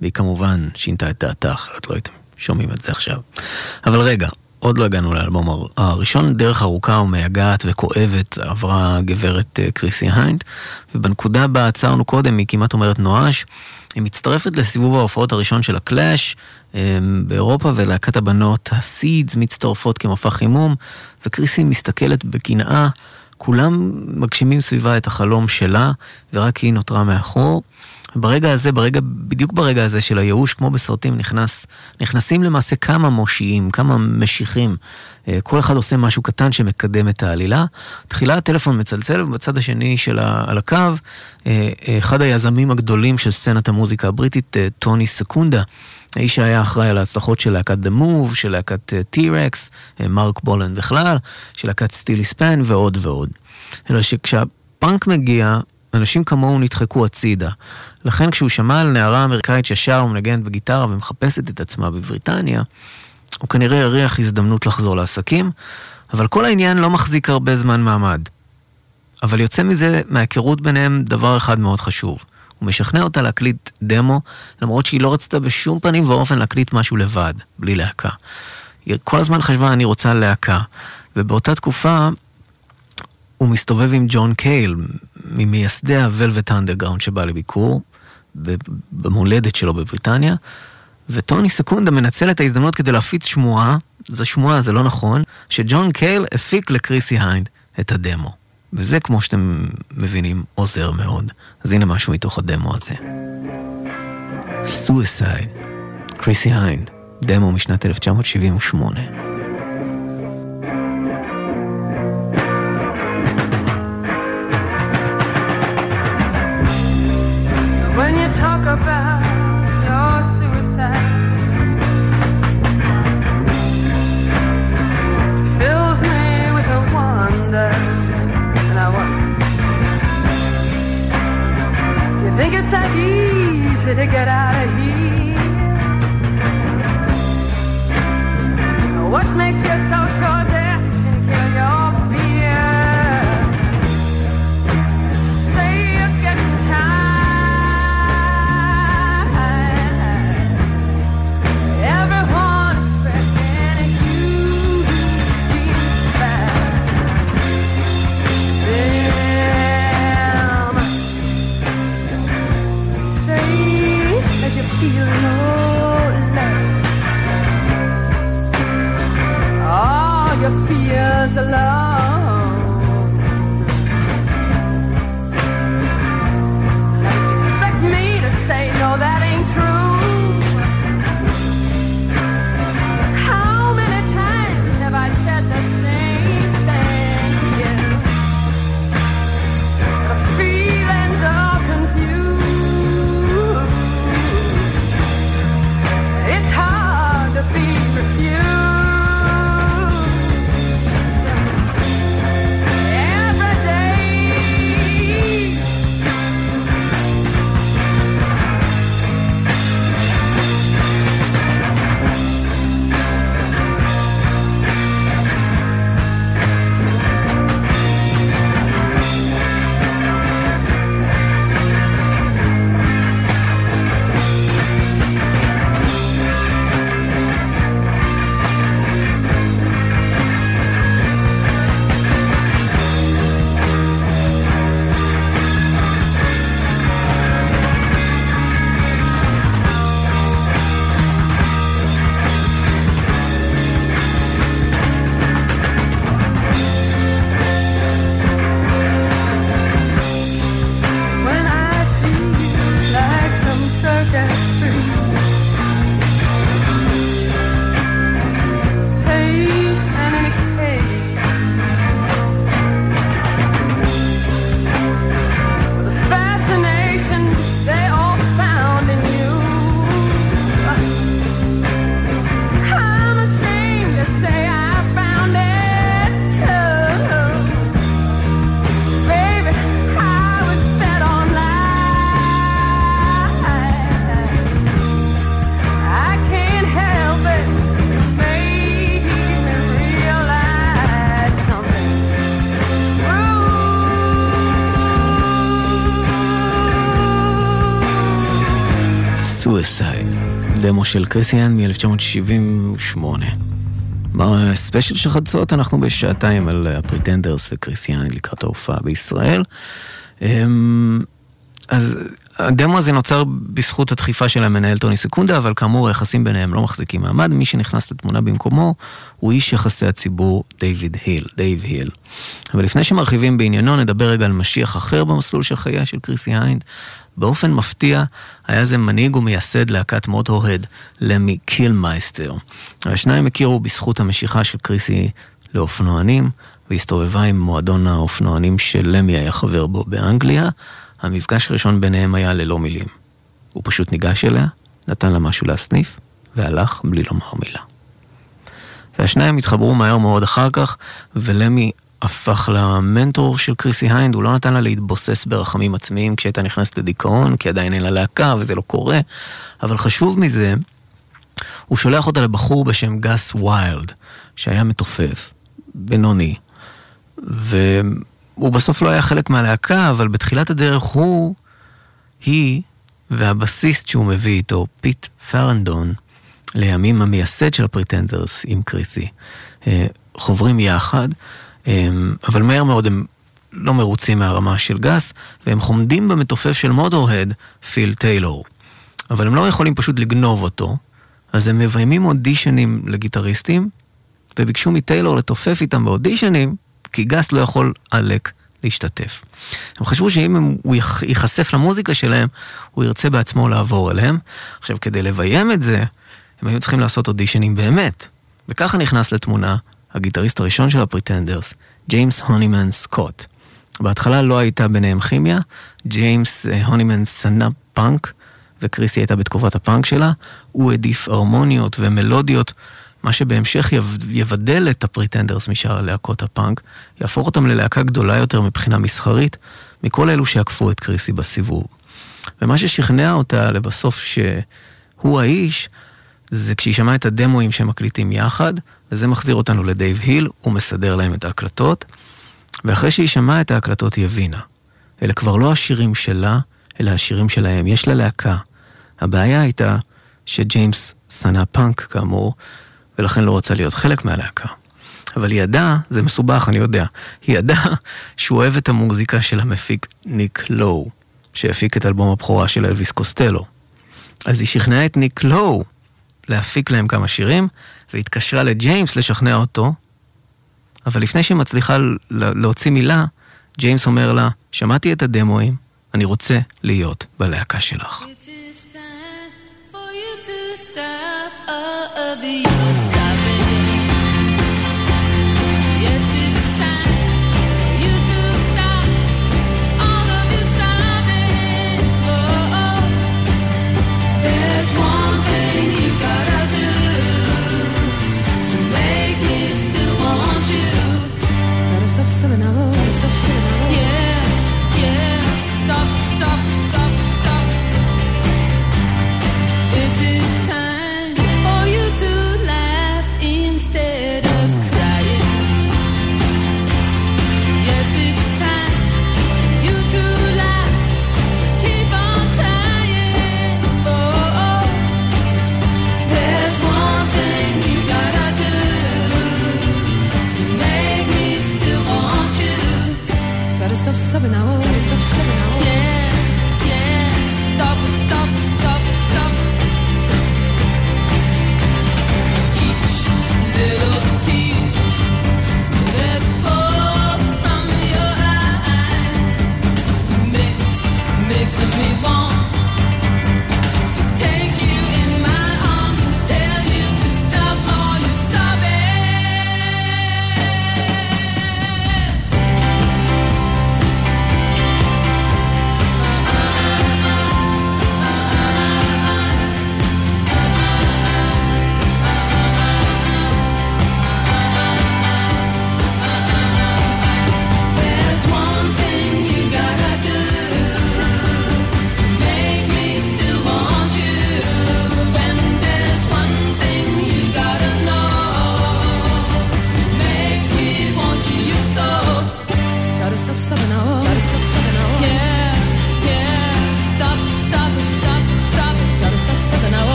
והיא כמובן שינתה את דעתה, אחרת לא הייתם שומעים את זה עכשיו. אבל רגע, עוד לא הגענו לאלבום הראשון, דרך ארוכה ומייגעת וכואבת עברה גברת אה, קריסי היינד, ובנקודה בה עצרנו קודם, היא כמעט אומרת נואש, היא מצטרפת לסיבוב ההופעות הראשון של הקלאש אה, באירופה, ולהקת הבנות הסידס מצטרפות כמופע חימום, וקריסי מסתכלת בקנאה, כולם מגשימים סביבה את החלום שלה, ורק היא נותרה מאחור. ברגע הזה, ברגע, בדיוק ברגע הזה של הייאוש, כמו בסרטים, נכנס, נכנסים למעשה כמה מושיעים, כמה משיחים. אה, כל אחד עושה משהו קטן שמקדם את העלילה. תחילה הטלפון מצלצל, ובצד השני של ה, על הקו, אה, אחד היזמים הגדולים של סצנת המוזיקה הבריטית, אה, טוני סקונדה. האיש שהיה אחראי על ההצלחות של להקת The Move, של להקת T-Rex, מרק בולנד בכלל, של להקת סטילי ספן ועוד ועוד. אלא שכשהפאנק מגיע, אנשים כמוהו נדחקו הצידה. לכן כשהוא שמע על נערה אמריקאית ששרה ומנגנת בגיטרה ומחפשת את עצמה בבריטניה, הוא כנראה הריח הזדמנות לחזור לעסקים, אבל כל העניין לא מחזיק הרבה זמן מעמד. אבל יוצא מזה, מההיכרות ביניהם, דבר אחד מאוד חשוב. הוא משכנע אותה להקליט דמו, למרות שהיא לא רצתה בשום פנים ואופן להקליט משהו לבד, בלי להקה. היא כל הזמן חשבה, אני רוצה להקה. ובאותה תקופה, הוא מסתובב עם ג'ון קייל, ממייסדי ה-Velvet Underground שבא לביקור, במולדת שלו בבריטניה, וטוני סקונדה מנצל את ההזדמנות כדי להפיץ שמועה, זו שמועה, זה לא נכון, שג'ון קייל הפיק לקריסי היינד את הדמו. וזה, כמו שאתם מבינים, עוזר מאוד. אז הנה משהו מתוך הדמו הזה. Suicide, קריסי היינד, דמו משנת 1978. to get out of here. What makes you so sure? was alone. של קריסי היינד מ-1978. בספיישל של חדשות אנחנו בשעתיים על הפריטנדרס וקריסי היינד לקראת ההופעה בישראל. אמ, אז הדמו הזה נוצר בזכות הדחיפה של המנהל טוני סקונדה, אבל כאמור היחסים ביניהם לא מחזיקים מעמד. מי שנכנס לתמונה במקומו הוא איש יחסי הציבור דיוויד היל, דייב היל. אבל לפני שמרחיבים בעניינו, נדבר רגע על משיח אחר במסלול של חייה של קריסי היינד. באופן מפתיע, היה זה מנהיג ומייסד להקת מוטורהד, למי קילמייסטר. השניים הכירו בזכות המשיכה של קריסי לאופנוענים, והסתובבה עם מועדון האופנוענים שלמי היה חבר בו באנגליה. המפגש הראשון ביניהם היה ללא מילים. הוא פשוט ניגש אליה, נתן לה משהו להסניף, והלך בלי לומר מילה. והשניים התחברו מהר מאוד אחר כך, ולמי הפך למנטור של קריסי היינד, הוא לא נתן לה להתבוסס ברחמים עצמיים כשהייתה נכנסת לדיכאון, כי עדיין אין לה להקה וזה לא קורה, אבל חשוב מזה, הוא שולח אותה לבחור בשם גס ויילד, שהיה מתופף, בינוני, והוא בסוף לא היה חלק מהלהקה, אבל בתחילת הדרך הוא, היא והבסיסט שהוא מביא איתו, פיט פרנדון, לימים המייסד של הפריטנדרס עם קריסי, אה, חוברים יחד, אבל מהר מאוד הם לא מרוצים מהרמה של גס, והם חומדים במתופף של מוטורהד, פיל טיילור. אבל הם לא יכולים פשוט לגנוב אותו, אז הם מביימים אודישנים לגיטריסטים, וביקשו מטיילור לתופף איתם באודישנים, כי גס לא יכול עלק להשתתף. הם חשבו שאם הם, הוא ייחשף למוזיקה שלהם, הוא ירצה בעצמו לעבור אליהם. עכשיו, כדי לביים את זה, הם היו צריכים לעשות אודישנים באמת. וככה נכנס לתמונה הגיטריסט הראשון של הפריטנדרס, ג'יימס הונימן סקוט. בהתחלה לא הייתה ביניהם כימיה, ג'יימס אה, הונימן שנא פאנק, וקריסי הייתה בתקופת הפאנק שלה, הוא העדיף הרמוניות ומלודיות, מה שבהמשך יבדל את הפריטנדרס משאר להקות הפאנק, יהפוך אותם ללהקה גדולה יותר מבחינה מסחרית, מכל אלו שעקפו את קריסי בסיבוב. ומה ששכנע אותה לבסוף שהוא האיש, זה כשהיא שמעה את הדמואים שהם מקליטים יחד, וזה מחזיר אותנו לדייב היל, הוא מסדר להם את ההקלטות, ואחרי שהיא שמעה את ההקלטות היא הבינה. אלה כבר לא השירים שלה, אלא השירים שלהם. יש לה להקה. הבעיה הייתה שג'יימס שנא פאנק כאמור, ולכן לא רצה להיות חלק מהלהקה. אבל היא ידעה, זה מסובך, אני יודע, היא ידעה שהוא אוהב את המוזיקה של המפיק ניק לואו, שהפיק את אלבום הבכורה של אלוויס קוסטלו. אז היא שכנעה את ניק לואו להפיק להם כמה שירים, והתקשרה לג'יימס לשכנע אותו, אבל לפני שהיא מצליחה להוציא מילה, ג'יימס אומר לה, שמעתי את הדמואים, אני רוצה להיות בלהקה שלך. It is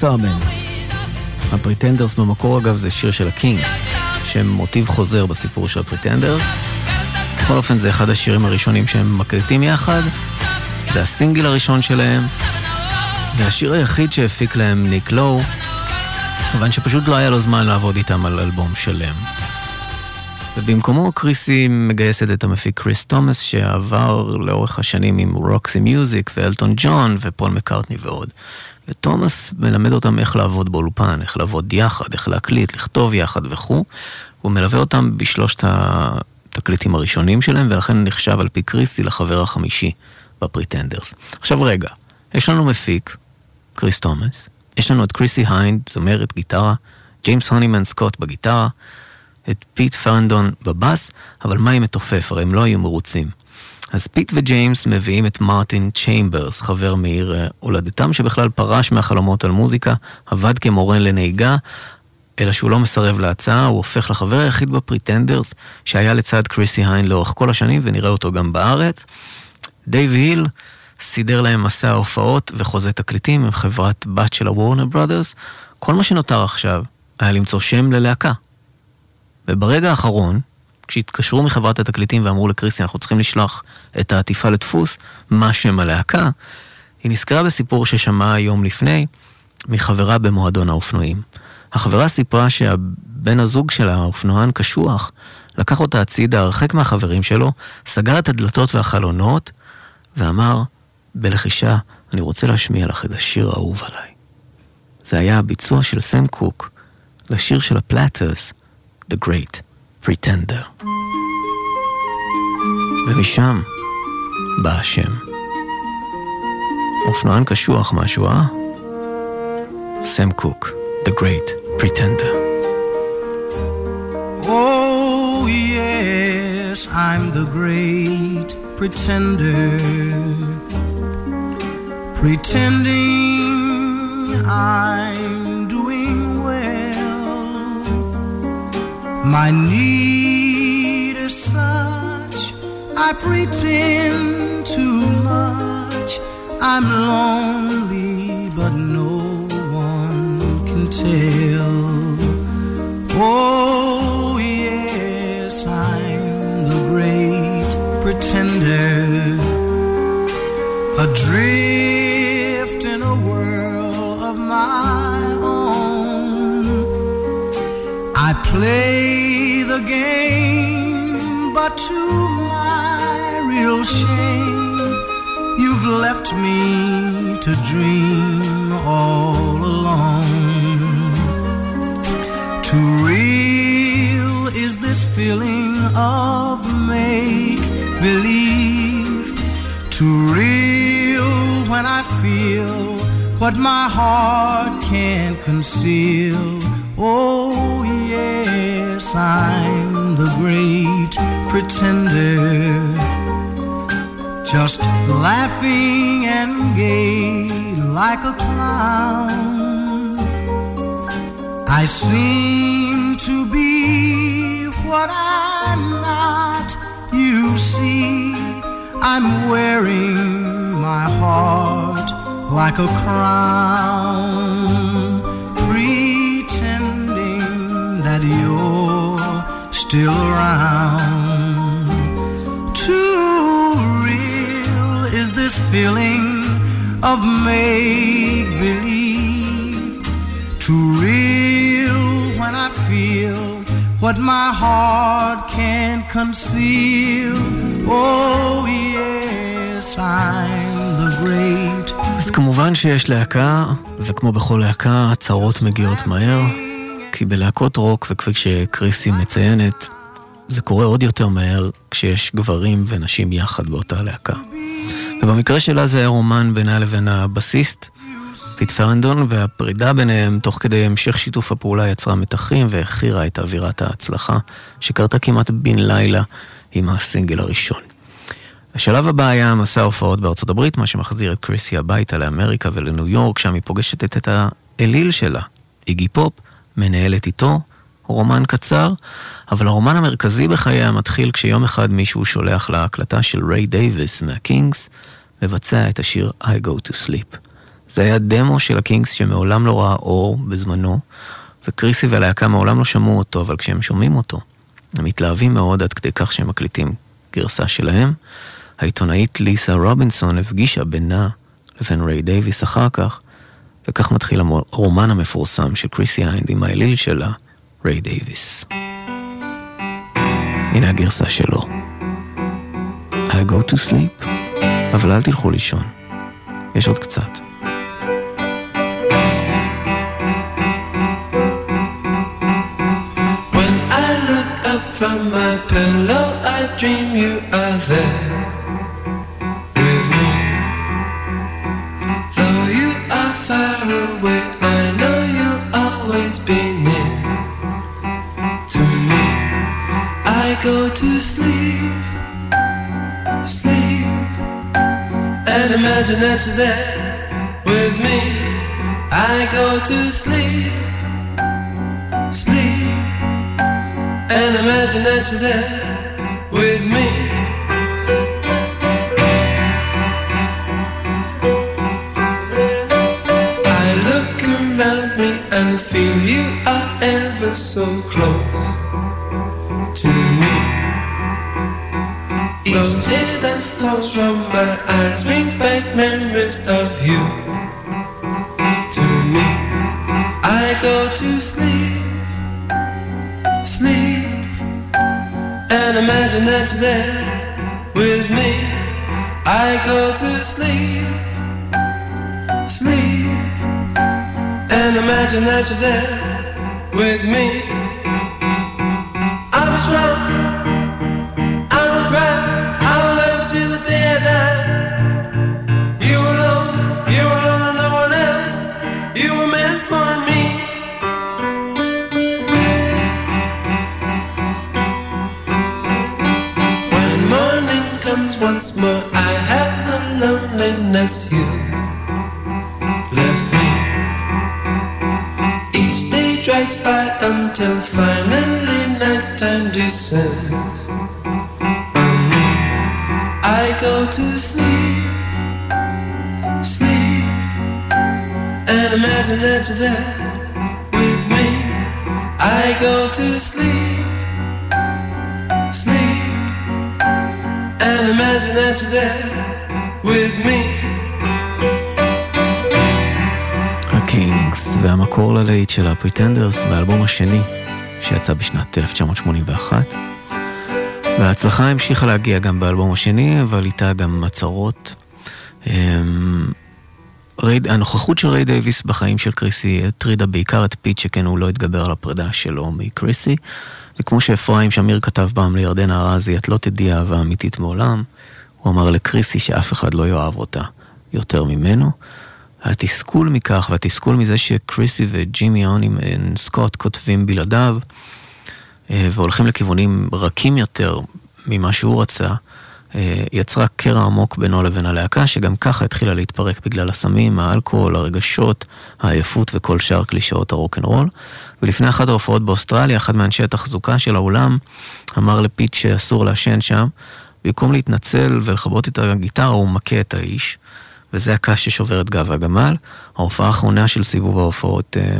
sobbing. הפריטנדרס במקור אגב זה שיר של הקינקס, שהם מוטיב חוזר בסיפור של הפריטנדרס. בכל אופן זה אחד השירים הראשונים שהם מקליטים יחד, זה הסינגל הראשון שלהם, והשיר היחיד שהפיק להם ניק לואו, כיוון שפשוט לא היה לו זמן לעבוד איתם על אלבום שלם. ובמקומו קריסי מגייסת את המפיק קריס תומאס, שעבד לאורך השנים עם רוקסי מיוזיק ואלטון ג'ון ופול מקארטני ועוד. ותומאס מלמד אותם איך לעבוד באולפן, איך לעבוד יחד, איך להקליט, לכתוב יחד וכו'. הוא מלווה אותם בשלושת התקליטים הראשונים שלהם, ולכן נחשב על פי קריסי לחבר החמישי בפריטנדרס. עכשיו רגע, יש לנו מפיק, קריס תומאס, יש לנו את קריסי היינד, זמרת גיטרה, ג'יימס הונימן סקוט בגיטרה, את פיט פרנדון בבאס, אבל מה עם מתופף? הרי הם לא היו מרוצים. אז פיט וג'יימס מביאים את מרטין צ'יימברס, חבר מעיר אה, הולדתם, שבכלל פרש מהחלומות על מוזיקה, עבד כמורה לנהיגה, אלא שהוא לא מסרב להצעה, הוא הופך לחבר היחיד בפריטנדרס, שהיה לצד קריסי היינד לאורך כל השנים, ונראה אותו גם בארץ. דייב היל סידר להם מסע הופעות וחוזה תקליטים עם חברת בת של הוורנר ברודרס. כל מה שנותר עכשיו היה למצוא שם ללהקה. וברגע האחרון, כשהתקשרו מחברת התקליטים ואמרו לקריסי, אנחנו צריכים לשלוח את העטיפה לדפוס, מה שם הלהקה, היא נזכרה בסיפור ששמעה יום לפני מחברה במועדון האופנועים. החברה סיפרה שהבן הזוג של האופנוען קשוח, לקח אותה הצידה הרחק מהחברים שלו, סגר את הדלתות והחלונות, ואמר בלחישה, אני רוצה להשמיע לך את השיר האהוב עליי. זה היה הביצוע של סם קוק לשיר של הפלטרס, The Great Pretender. ומשם בא השם. אופנוען קשוח משהו, אה? סם קוק, The Great Pretender. Oh, yes, I'm the great pretender. Pretending I'm My need is such, I pretend too much. I'm lonely, but no one can tell. Oh, yes, I'm the great pretender, adrift play the game, but to my real shame, you've left me to dream all alone. Too real is this feeling of make believe. Too real when I feel what my heart can't conceal. Oh, yes, I'm the great pretender. Just laughing and gay like a clown. I seem to be what I'm not. You see, I'm wearing my heart like a crown, still around. Too real is this feeling of make believe. Too real when I feel what my heart can't conceal. Oh, yes, I'm the great. אז כמובן שיש להקה, וכמו בכל להקה, הצהרות מגיעות מהר, כי בלהקות רוק, וכפי שקריסי מציינת, זה קורה עוד יותר מהר כשיש גברים ונשים יחד באותה להקה. ובמקרה שלה זה היה רומן בינה לבין הבסיסט, פיט פרנדון, והפרידה ביניהם תוך כדי המשך שיתוף הפעולה יצרה מתחים והכירה את אווירת ההצלחה שקרתה כמעט בן לילה עם הסינגל הראשון. השלב הבא היה מסע ההופעות בארצות הברית, מה שמחזיר את קריסי הביתה לאמריקה ולניו יורק, שם היא פוגשת את האליל שלה, איגי פופ, מנהלת איתו רומן קצר, אבל הרומן המרכזי בחייה מתחיל כשיום אחד מישהו שולח לה הקלטה של ריי דייוויס מהקינקס, מבצע את השיר I Go to Sleep. זה היה דמו של הקינקס שמעולם לא ראה אור בזמנו, וקריסי והלהקה מעולם לא שמעו אותו, אבל כשהם שומעים אותו, הם מתלהבים מאוד עד כדי כך שהם מקליטים גרסה שלהם. העיתונאית ליסה רובינסון הפגישה בינה לבין ריי דייוויס אחר כך, וכך מתחיל הרומן המפורסם של קריסי היינד עם האליל שלה, ריי דייוויס. הנה הגרסה שלו. I go to sleep, אבל אל תלכו לישון. יש עוד קצת. From my pillow, I dream you are there imagine that you're there with me. I go to sleep, sleep, and imagine that you're there with me. I look there באלבום השני שיצא בשנת 1981 וההצלחה המשיכה להגיע גם באלבום השני אבל איתה גם הצרות אמ, הנוכחות של ריי דייוויס בחיים של קריסי הטרידה בעיקר את פיט, שכן הוא לא התגבר על הפרידה שלו מקריסי. וכמו שאפרים שמיר כתב פעם לירדנה ארזי, את לא תדעי אהבה אמיתית מעולם, הוא אמר לקריסי שאף אחד לא יאהב אותה יותר ממנו. התסכול מכך והתסכול מזה שקריסי וג'ימי אונים סקוט כותבים בלעדיו אה, והולכים לכיוונים רכים יותר ממה שהוא רצה, אה, יצרה קרע עמוק בינו לבין הלהקה, שגם ככה התחילה להתפרק בגלל הסמים, האלכוהול, הרגשות, העייפות וכל שאר קלישאות הרוקנרול. ולפני אחת ההופעות באוסטרליה, אחד מאנשי התחזוקה של האולם אמר לפיט שאסור לעשן שם. במקום להתנצל ולכבות את הגיטרה, הוא מכה את האיש. וזה הקש ששובר את גב הגמל. ההופעה האחרונה של סיבוב ההופעות אה,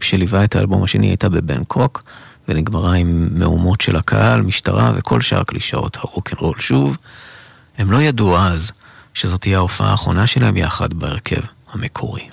שליווה את האלבום השני הייתה בבנקוק. ונגמרה עם מהומות של הקהל, משטרה וכל שאר קלישאות הרוקנרול. שוב, הם לא ידעו אז שזאת תהיה ההופעה האחרונה שלהם יחד בהרכב המקורי.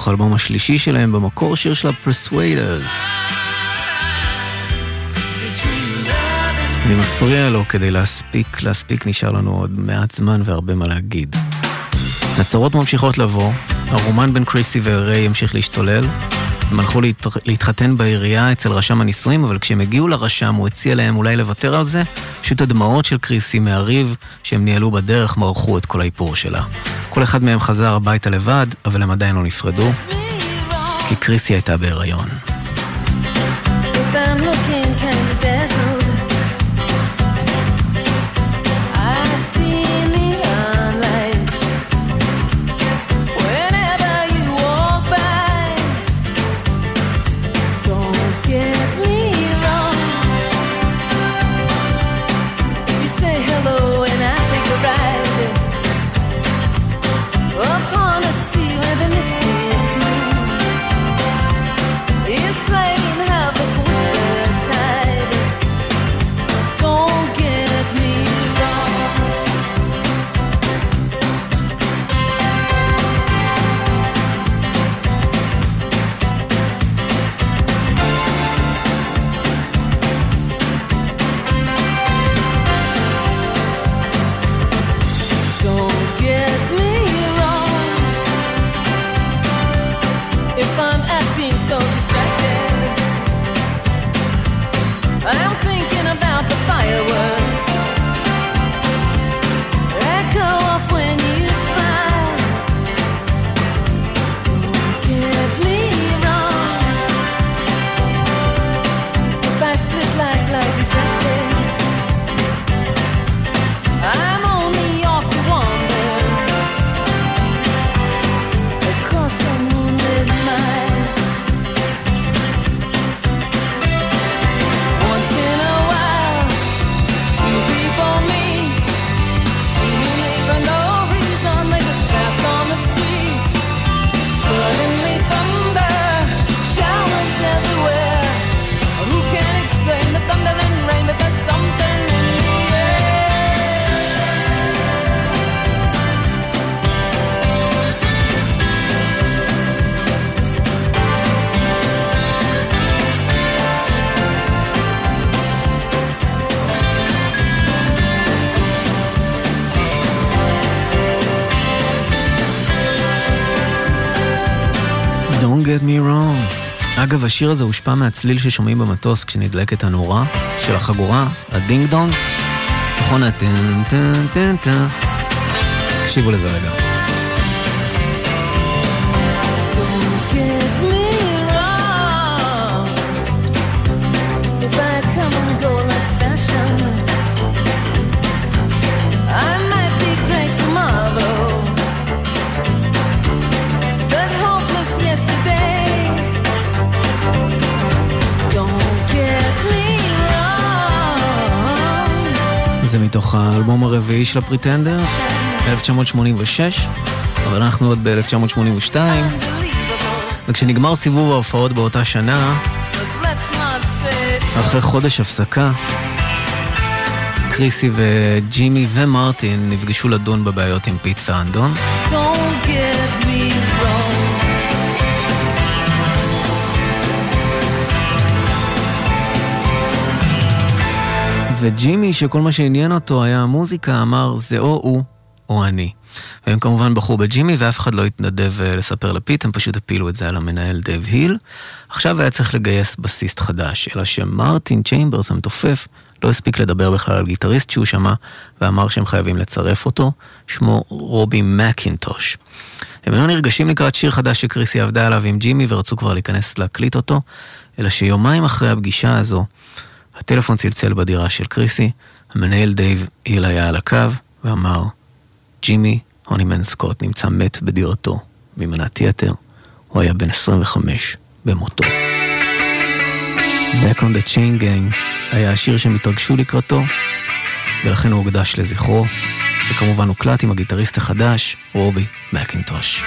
מתוך האלבום השלישי שלהם, במקור שיר של ה-Persuaders. אני מפריע לו כדי להספיק, להספיק נשאר לנו עוד מעט זמן והרבה מה להגיד. הצהרות ממשיכות לבוא, הרומן בין קריסי וריי ימשיך להשתולל. הם הלכו להת... להתחתן בעירייה אצל רשם הנישואים, אבל כשהם הגיעו לרשם הוא הציע להם אולי לוותר על זה, פשוט הדמעות של קריסי מהריב שהם ניהלו בדרך מרחו את כל האיפור שלה. כל אחד מהם חזר הביתה לבד, אבל הם עדיין לא נפרדו, כי קריסי הייתה בהיריון. אגב, השיר הזה הושפע מהצליל ששומעים במטוס כשנדלקת הנורה של החגורה, הדינג דונג. נכון, הטן טן טן טן. תקשיבו לזה רגע. מתוך האלבום הרביעי של הפריטנדרס, 1986, אבל אנחנו עוד ב-1982, וכשנגמר סיבוב ההופעות באותה שנה, אחרי חודש הפסקה, קריסי וג'ימי ומרטין נפגשו לדון בבעיות עם פיט פרנדון. Don't get me wrong. וג'ימי, שכל מה שעניין אותו היה המוזיקה, אמר זה או הוא או אני. והם כמובן בחרו בג'ימי ואף אחד לא התנדב אה, לספר לפיט, הם פשוט הפילו את זה על המנהל דייב היל. עכשיו היה צריך לגייס בסיסט חדש, אלא שמרטין צ'יימברס המתופף לא הפסיק לדבר בכלל על גיטריסט שהוא שמע, ואמר שהם חייבים לצרף אותו, שמו רובי מקינטוש. הם היו נרגשים לקראת שיר חדש שקריסי עבדה עליו עם ג'ימי ורצו כבר להיכנס להקליט אותו, אלא שיומיים אחרי הפגישה הזו, הטלפון צלצל בדירה של קריסי, המנהל דייב היל היה על הקו, ואמר, ג'ימי הונימן סקוט נמצא מת בדירתו, ממנת יתר, הוא היה בן 25 במותו. Back on the Chain Gang היה השיר שהם התרגשו לקראתו, ולכן הוא הוקדש לזכרו, שכמובן הוקלט עם הגיטריסט החדש, רובי מקינטוש.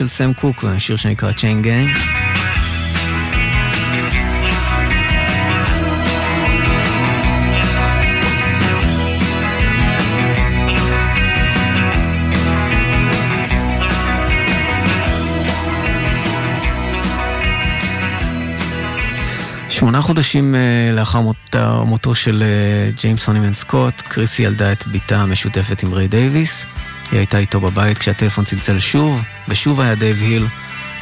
של סם קוק, שיר שנקרא צ'יין גיים. שמונה חודשים אה, לאחר אה, מותו של אה, ג'יימס הונימן סקוט, קריסי ילדה את בתה המשותפת עם ריי דייוויס. היא הייתה איתו בבית כשהטלפון צלצל שוב, ושוב היה דייב היל,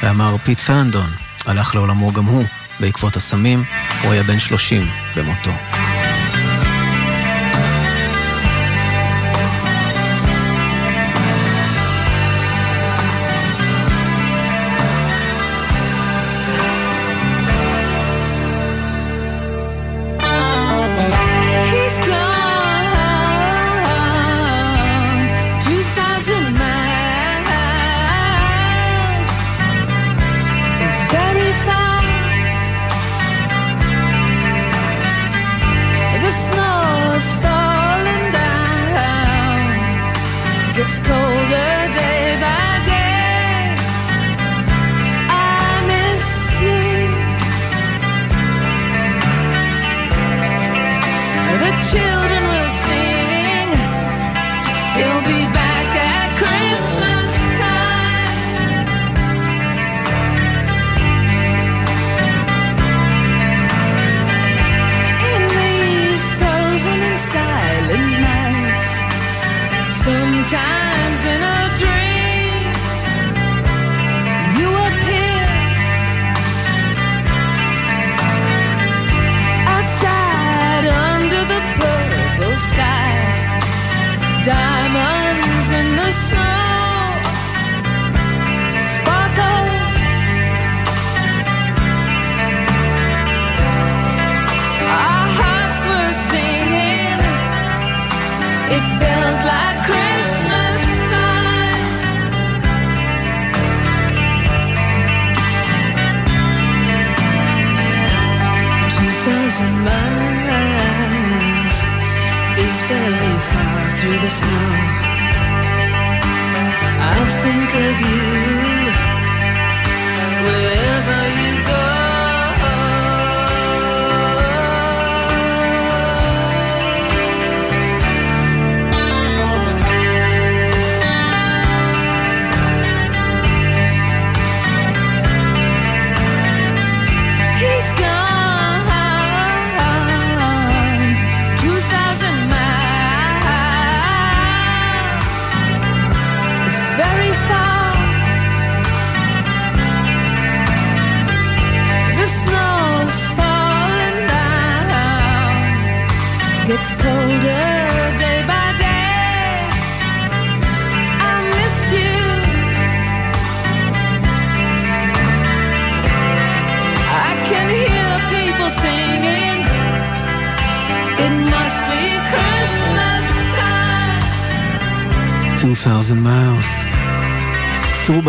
ואמר פיט פרנדון, הלך לעולמו גם הוא, בעקבות הסמים, הוא היה בן 30 במותו.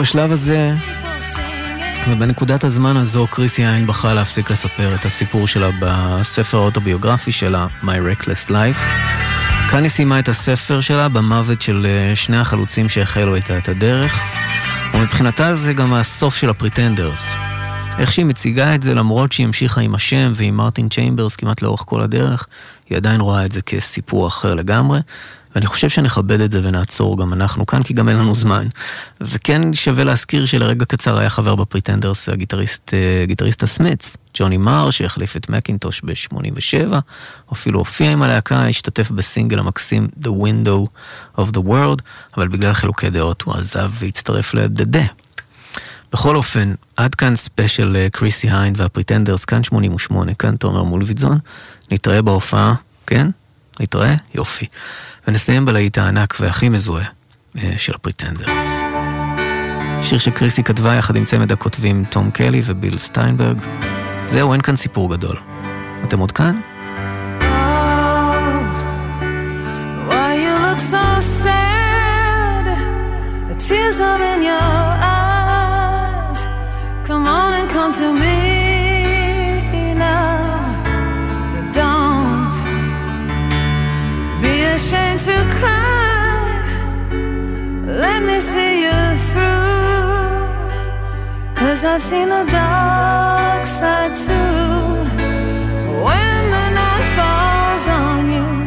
בשלב הזה, ובנקודת הזמן הזו, קריסי היינד בחרה להפסיק לספר את הסיפור שלה בספר האוטוביוגרפי שלה, My Reckless Life. כאן היא סיימה את הספר שלה במוות של אה, שני החלוצים שהחלו איתה את הדרך, ומבחינתה זה גם הסוף של הפריטנדרס. איך שהיא מציגה את זה, למרות שהיא המשיכה עם השם ועם מרטין צ'יימברס כמעט לאורך כל הדרך, היא עדיין רואה את זה כסיפור אחר לגמרי, ואני חושב שנכבד את זה ונעצור גם אנחנו כאן, כי גם אין לנו זמן. וכן שווה להזכיר שלרגע קצר היה חבר בפריטנדרס הגיטריסט, אה, גיטריסט הסמית'ס, ג'וני מר, שהחליף את מקינטוש ב-87, אפילו הופיע עם הלהקה, השתתף בסינגל המקסים The Windows of the World, אבל בגלל חילוקי דעות הוא עזב והצטרף ל The The. בכל אופן, עד כאן ספיישל אה, קריסי היינד והפריטנדרס, כאן 88, כאן תומר מולוידזון. נתראה בהופעה, כן? נתראה? יופי. ונסיים בלהיט הענק והכי מזוהה אה, של הפריטנדרס. שיר שקריסי כתבה יחד עם צמד הכותבים תום קלי וביל סטיינברג. זהו, אין כאן סיפור גדול. אתם עוד כאן? The tears are in your eyes. Come on and come to me see you through. Cause I've seen the dark side too. When the night falls on you.